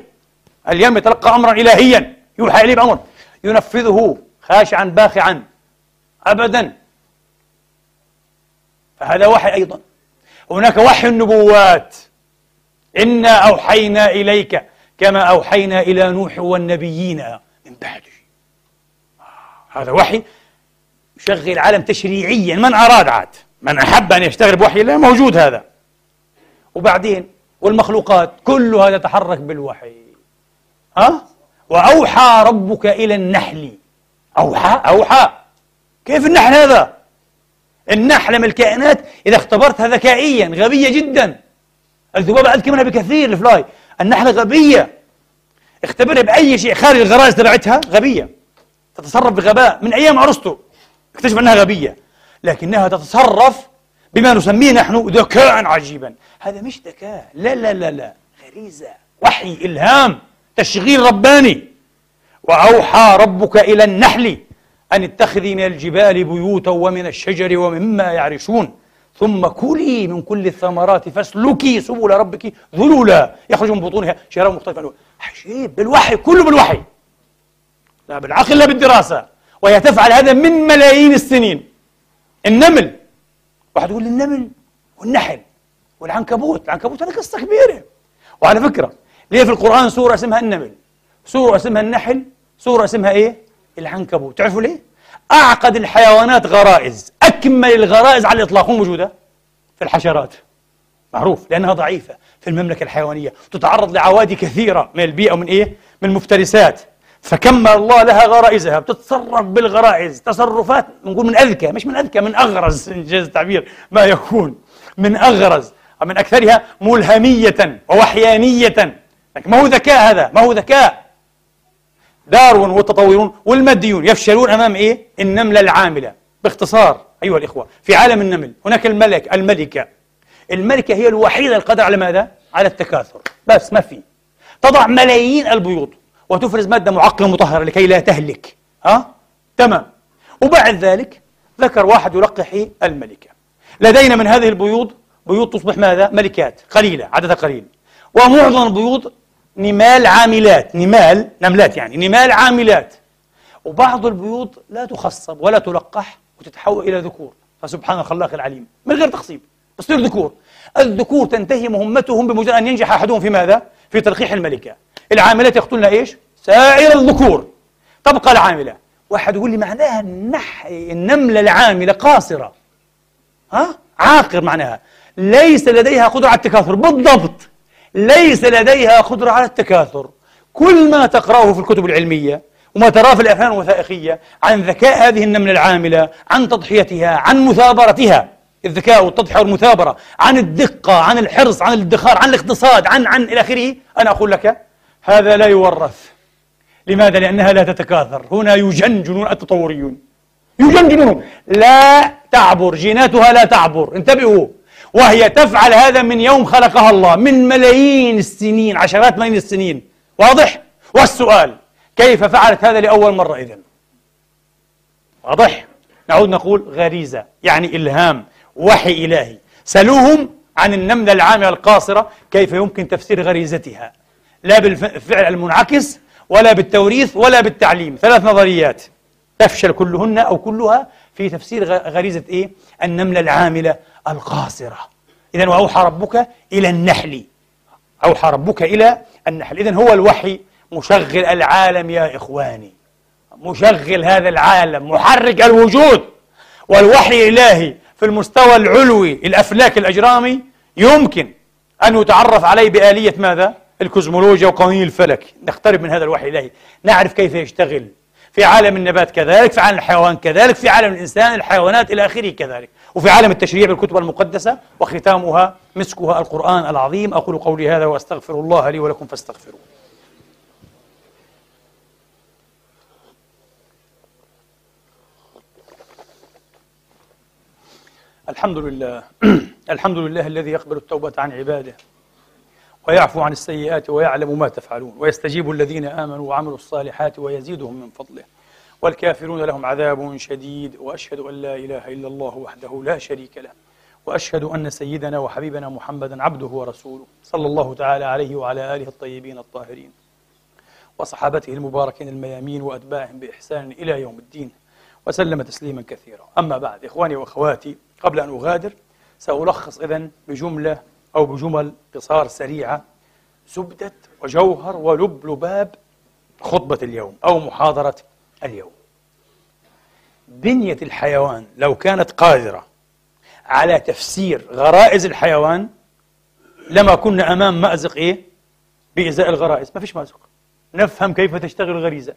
اليم يتلقى أمرا إلهيا يوحى إليه بأمر. ينفذه خاشعا باخعا. أبدا. فهذا وحي أيضا. هناك وحي النبوات. إنا أوحينا إليك كما أوحينا إلى نوح والنبيين من بعده. هذا وحي. يشغل العالم تشريعيا. من أراد عاد؟ من أحب أن يشتغل بوحي الله؟ موجود هذا. وبعدين والمخلوقات كلها تتحرك بالوحي. ها؟ وأوحى ربك إلى النحل. أوحى؟ أوحى. كيف النحل هذا؟ النحلة من الكائنات إذا اختبرتها ذكائيا غبية جدا. الذبابة أذكى منها بكثير الفلاي. النحلة غبية. اختبرها بأي شيء خارج الغرائز تبعتها غبية. تتصرف بغباء. من أيام أرسطو. اكتشف أنها غبية لكنها تتصرف بما نسميه نحن ذكاء عجيبا. هذا مش ذكاء لا لا لا لا غريزة وحي إلهام تشغيل رباني. وأوحى ربك إلى النحل أن اتخذي من الجبال بيوتا ومن الشجر ومما يعرشون. ثم كلي من كل الثمرات فاسلكي سبل ربك ذلولا يخرج من بطونها شراب مختلف عجيب بالوحي كله بالوحي. لا بالعقل لا بالدراسة. وهي تفعل هذا من ملايين السنين. النمل. واحد يقول النمل والنحل والعنكبوت. العنكبوت هذا قصة كبيرة. وعلى فكرة ليه في القرآن سورة اسمها النمل؟ سورة اسمها النحل سورة اسمها إيه؟ العنكبوت. تعرفوا ليه؟ أعقد الحيوانات غرائز. أكمل الغرائز على الإطلاق. موجودة؟ في الحشرات. معروف لأنها ضعيفة في المملكة الحيوانية. تتعرض لعوادي كثيرة من البيئة ومن إيه؟ من المفترسات. فكمل الله لها غرائزها بتتصرف بالغرائز تصرفات نقول من أذكى مش من أذكى من أغرز إنجاز التعبير ما يكون من أغرز من أكثرها ملهمية ووحيانية. لكن ما هو ذكاء هذا؟ ما هو ذكاء؟ داروين والتطورون والماديون يفشلون أمام إيه؟ النملة العاملة باختصار أيها الإخوة في عالم النمل هناك الملك الملكة. الملكة هي الوحيدة القادرة على ماذا؟ على التكاثر. بس ما في. تضع ملايين البيوض وتفرز مادة معقمة مطهرة لكي لا تهلك. ها؟ تمام. وبعد ذلك ذكر واحد يلقح الملكة. لدينا من هذه البيوض بيوض تصبح ماذا؟ ملكات. قليلة عددها قليل. ومعظم البيوض نمال عاملات. نمال نملات يعني نمال عاملات. وبعض البيوض لا تخصب ولا تلقح وتتحول إلى ذكور. فسبحان الخلاق العليم. من غير تخصيب تصير ذكور. الذكور تنتهي مهمتهم بمجرد أن ينجح أحدهم في ماذا؟ في تلقيح الملكة. العاملات يقتلن إيش؟ سائر الذكور. تبقى العاملة. واحد يقول لي معناها النح النملة العاملة قاصرة. ها؟ عاقر معناها. ليس لديها قدرة على التكاثر. بالضبط. ليس لديها قدرة على التكاثر. كل ما تقرأه في الكتب العلمية وما تراه في الأفلام الوثائقية عن ذكاء هذه النملة العاملة عن تضحيتها عن مثابرتها. الذكاء والتضحية والمثابرة. عن الدقة عن الحرص عن الادخار عن الاقتصاد عن عن إلى آخره. أنا أقول لك هذا لا يورث. لماذا؟ لأنها لا تتكاثر. هنا يجن جنون التطوريون. يجنجنون. لا تعبر. جيناتها لا تعبر. انتبهوا. وهي تفعل هذا من يوم خلقها الله. من ملايين السنين عشرات ملايين السنين. واضح؟ والسؤال كيف فعلت هذا لأول مرة إذن؟ واضح؟ نعود نقول غريزة يعني إلهام وحي إلهي. سلوهم عن النملة العامة القاصرة كيف يمكن تفسير غريزتها. لا بالفعل المنعكس ولا بالتوريث ولا بالتعليم. ثلاث نظريات تفشل كلهن أو كلها في تفسير غريزة إيه؟ النملة العاملة القاصرة. إذا وأوحى ربك إلى النحل. أوحى ربك إلى النحل. إذا هو الوحي مشغل العالم يا إخواني. مشغل هذا العالم محرك الوجود. والوحي الإلهي في المستوى العلوي الأفلاك الأجرامي يمكن أن يتعرف عليه بآلية ماذا؟ الكوزمولوجيا وقوانين الفلك. نقترب من هذا الوحي الإلهي. نعرف كيف يشتغل. في عالم النبات كذلك في عالم الحيوان كذلك في عالم الإنسان الحيوانات إلى آخره كذلك. وفي عالم التشريع بالكتب المقدسة وختامها مسكها القرآن العظيم. أقول قولي هذا وأستغفر الله لي ولكم فاستغفروه. الحمد لله. الحمد لله الذي يقبل التوبة عن عباده. ويعفو عن السيئات ويعلم ما تفعلون ويستجيب الذين آمنوا وعملوا الصالحات ويزيدهم من فضله والكافرون لهم عذاب شديد وأشهد أن لا إله إلا الله وحده لا شريك له وأشهد أن سيدنا وحبيبنا محمدا عبده ورسوله صلى الله تعالى عليه وعلى آله الطيبين الطاهرين وصحابته المباركين الميامين وأتباعهم بإحسان إلى يوم الدين وسلم تسليما كثيرا. أما بعد إخواني وأخواتي قبل أن أغادر سألخص إذن بجملة أو بجمل قصار سريعة زبدة وجوهر ولب لباب خطبة اليوم أو محاضرة اليوم. بنية الحيوان لو كانت قادرة على تفسير غرائز الحيوان لما كنا أمام مأزق إيه؟ بإزاء الغرائز. ما فيش مأزق. نفهم كيف تشتغل الغريزة.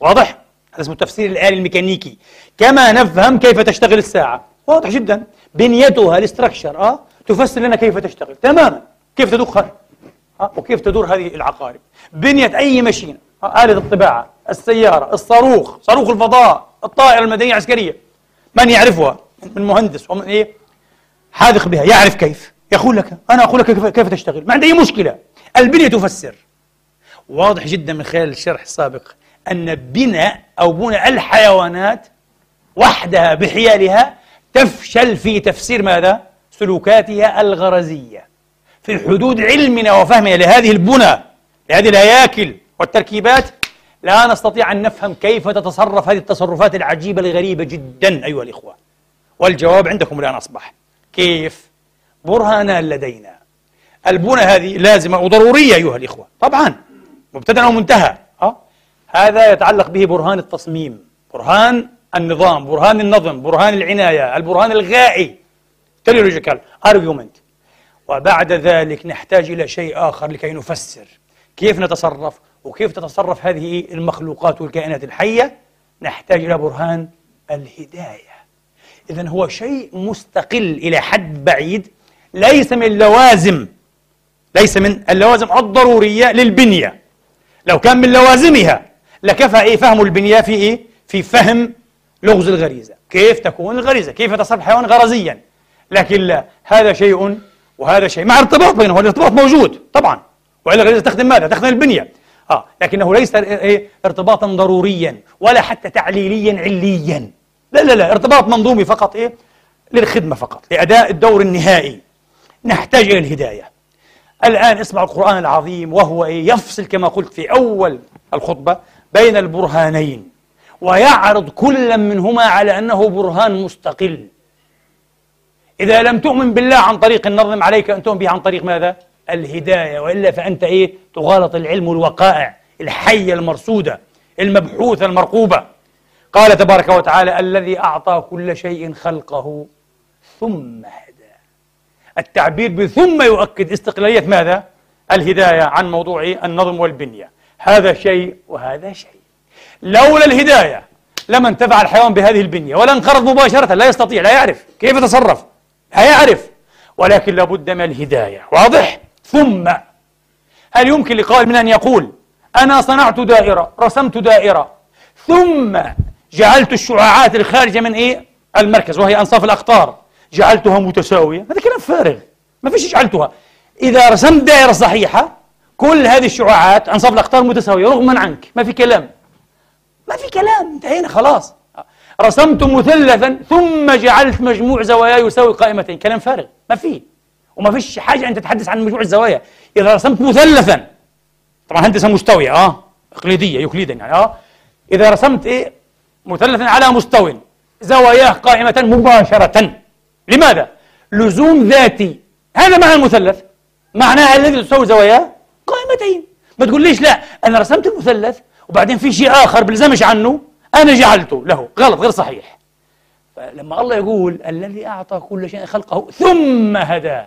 واضح؟ هذا اسمه التفسير الآلي الميكانيكي. كما نفهم كيف تشتغل الساعة. واضح جدا. بنيتها الاستراكشر آه؟ تفسر لنا كيف تشتغل. تماما. كيف آه؟ وكيف تدور هذه العقارب. بنية أي ماشين آه؟ آلة الطباعة السيارة الصاروخ صاروخ الفضاء الطائرة المدنية العسكرية. من يعرفها؟ من مهندس. ومن إيه؟ حاذق بها. يعرف كيف. يقول لك أنا أقول لك كيف, كيف تشتغل. ما عندي أي مشكلة. البنية تفسر. واضح جدا من خلال الشرح السابق أن بناء أو بناء الحيوانات وحدها بحيالها تفشل في تفسير ماذا؟ سلوكاتها الغرزية في حدود علمنا وفهمنا لهذه البنى لهذه الهياكل والتركيبات لا نستطيع أن نفهم كيف تتصرف هذه التصرفات العجيبة الغريبة جدا أيها الإخوة. والجواب عندكم الآن أصبح. كيف؟ برهانان لدينا. البنى هذه لازمة وضرورية أيها الإخوة. طبعا مبتدأ ومنتهى. أه؟ هذا يتعلق به برهان التصميم برهان النظام برهان النظم برهان العناية البرهان الغائي. Teleological argument. وبعد ذلك نحتاج إلى شيء آخر لكي نفسر. كيف نتصرف؟ وكيف تتصرف هذه المخلوقات والكائنات الحية؟ نحتاج إلى برهان الهداية. إذا هو شيء مستقل إلى حد بعيد ليس من اللوازم ليس من اللوازم الضرورية للبنية. لو كان من لوازمها لكفى إيه؟ فهم البنية في إيه؟ في فهم لغز الغريزة. كيف تكون الغريزة؟ كيف يتصرف الحيوان غرزيا لكن لا هذا شيء وهذا شيء. مع ارتباط بينهم الارتباط موجود طبعا. وإلا الغريزة تخدم ماذا؟ تخدم البنية. آه لكنه ليس إيه ارتباطا ضروريا ولا حتى تعليليا عليا. لا لا لا ارتباط منظومي فقط إيه للخدمة فقط لأداء الدور النهائي. نحتاج إلى الهداية. الآن اسمع القرآن العظيم وهو إيه يفصل كما قلت في أول الخطبة بين البرهانين ويعرض كل منهما على أنه برهان مستقل. إذا لم تؤمن بالله عن طريق النظم عليك أن تؤمن به عن طريق ماذا؟ الهداية وإلا فأنت إيه؟ تغالط العلم والوقائع الحية المرصودة المبحوثة المرقوبة قال تبارك وتعالى الذي أعطى كل شيء خلقه ثم هدى التعبير بثم يؤكد استقلالية ماذا؟ الهداية عن موضوع النظم والبنية هذا شيء وهذا شيء لولا الهداية لما انتفع الحيوان بهذه البنية ولا انقرض مباشرة لا يستطيع لا يعرف كيف يتصرف لا يعرف ولكن لابد من الهداية. واضح؟ ثم هل يمكن لقائل من أن يقول أنا صنعت دائرة رسمت دائرة ثم جعلت الشعاعات الخارجة من إيه؟ المركز وهي أنصاف الأقطار. جعلتها متساوية. هذا كلام فارغ. ما فيش جعلتها. إذا رسمت دائرة صحيحة كل هذه الشعاعات أنصاف الأقطار متساوية رغما عنك. ما في كلام. ما في كلام. انتهينا خلاص. رسمت مثلثا ثم جعلت مجموع زوايا يساوي قائمتين. كلام فارغ. ما في. وما فيش حاجة أن تتحدث عن مجموع الزوايا. إذا رسمت مثلثا طبعا هندسة مستوية آه إقليدية يوكليدا يعني آه. إذا رسمت إيه؟ مثلثا على مستوى زواياه قائمة مباشرة. لماذا؟ لزوم ذاتي. هذا معنى المثلث. معناه الذي تساوي زواياه؟ قائمتين. ما تقوليش لا أنا رسمت المثلث وبعدين في شيء آخر بلزمش عنه. أنا جعلته له. غلط غير صحيح. فلما الله يقول الذي أعطى كل شيء خلقه ثم هدى.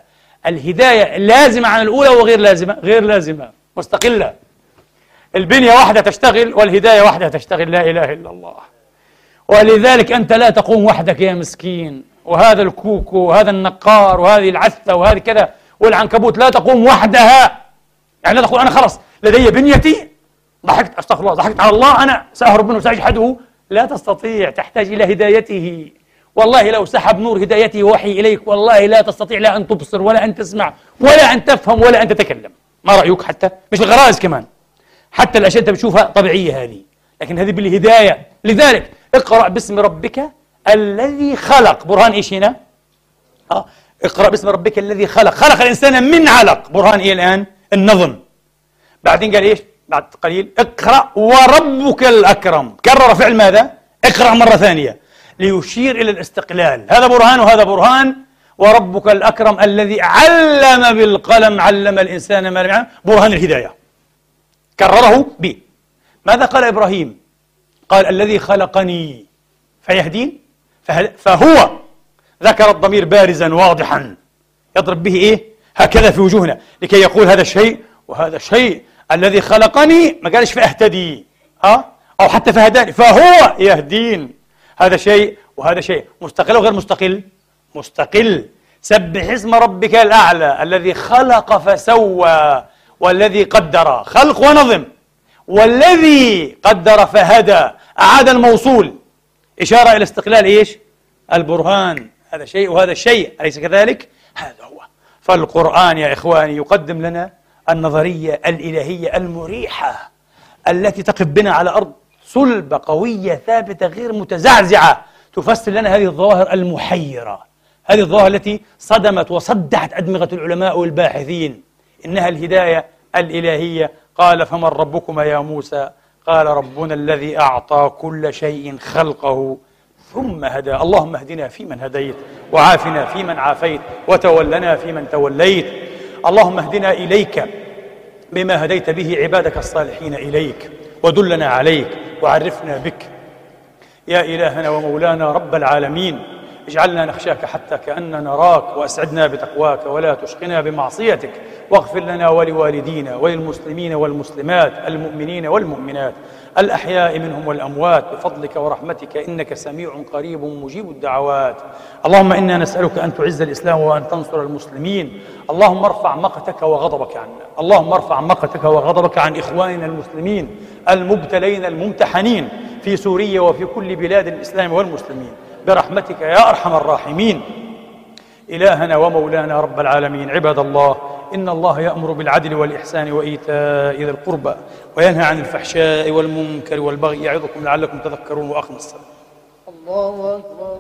الهداية لازمة عن الأولى وغير لازمة غير لازمة مستقلة. البنية واحدة تشتغل والهداية واحدة تشتغل. لا إله إلا الله. ولذلك أنت لا تقوم وحدك يا مسكين. وهذا الكوكو وهذا النقار وهذه العثة وهذه كذا والعنكبوت لا تقوم وحدها. يعني لا تقول أنا خلص لدي بنيتي ضحكت أستغفر الله ضحكت على الله أنا سأهرب منه سأجحده. لا تستطيع تحتاج إلى هدايته. والله لو سحب نور هدايته ووحي إليك والله لا تستطيع لا أن تبصر ولا أن تسمع ولا أن تفهم ولا أن تتكلم. ما رأيك حتى؟ مش الغرائز كمان. حتى الأشياء أنت بتشوفها طبيعية هذه. لكن هذه بالهداية. لذلك اقرأ باسم ربك الذي خلق. برهان إيش هنا؟ آه. اقرأ باسم ربك الذي خلق. خلق الإنسان من علق. برهان إيه الآن؟ النظم. بعدين قال إيش؟ بعد قليل اقرأ وربك الأكرم. كرر فعل ماذا؟ اقرأ مرة ثانية. ليشير إلى الاستقلال. هذا برهان وهذا برهان. وربك الأكرم الذي علم بالقلم علم الإنسان ما لم يعلم. برهان الهداية. كرره ب ماذا قال إبراهيم؟ قال الذي خلقني. فيهدين؟ فهو ذكر الضمير بارزا واضحا. يضرب به إيه؟ هكذا في وجوهنا. لكي يقول هذا الشيء وهذا الشيء الذي خلقني ما قالش فأهتدي ها؟ أو حتى فهداني. فهو يهدين. هذا شيء وهذا شيء. مستقل وغير مستقل؟ مستقل. سبح اسم ربك الأعلى الذي خلق فسوى والذي قدر. خلق ونظم. والذي قدر فهدى. أعاد الموصول. إشارة إلى استقلال إيش؟ البرهان. هذا شيء وهذا شيء أليس كذلك؟ هذا هو. فالقرآن يا إخواني يقدم لنا النظرية الإلهية المريحة التي تقف بنا على أرض صلبة قوية ثابتة غير متزعزعة تفسر لنا هذه الظواهر المحيرة. هذه الظواهر التي صدمت وصدعت أدمغة العلماء والباحثين. إنها الهداية الإلهية. قال فمن ربكما يا موسى؟ قال ربنا الذي أعطى كل شيء خلقه ثم هدى. اللهم اهدنا فيمن هديت وعافنا فيمن عافيت وتولنا فيمن توليت. اللهم اهدنا إليك بما هديت به عبادك الصالحين إليك ودلنا عليك وعرفنا بك. يا إلهنا ومولانا رب العالمين اجعلنا نخشاك حتى كأننا نراك وأسعدنا بتقواك ولا تشقنا بمعصيتك. واغفر لنا ولوالدينا وللمسلمين والمسلمات المؤمنين والمؤمنات. الأحياء منهم والأموات بفضلك ورحمتك إنك سميع قريب مجيب الدعوات. اللهم إنا نسألك أن تعز الإسلام وأن تنصر المسلمين. اللهم ارفع مقتك وغضبك عنا. اللهم ارفع مقتك وغضبك عن إخواننا المسلمين المبتلين الممتحنين في سوريا وفي كل بلاد الإسلام والمسلمين. برحمتك يا أرحم الراحمين. إلهنا ومولانا رب العالمين. عباد الله إن الله يأمر بالعدل والإحسان وإيتاء ذي القربى وينهى عن الفحشاء والمنكر والبغي يعظكم لعلكم تذكرون وأقم الصلاة. الله أكبر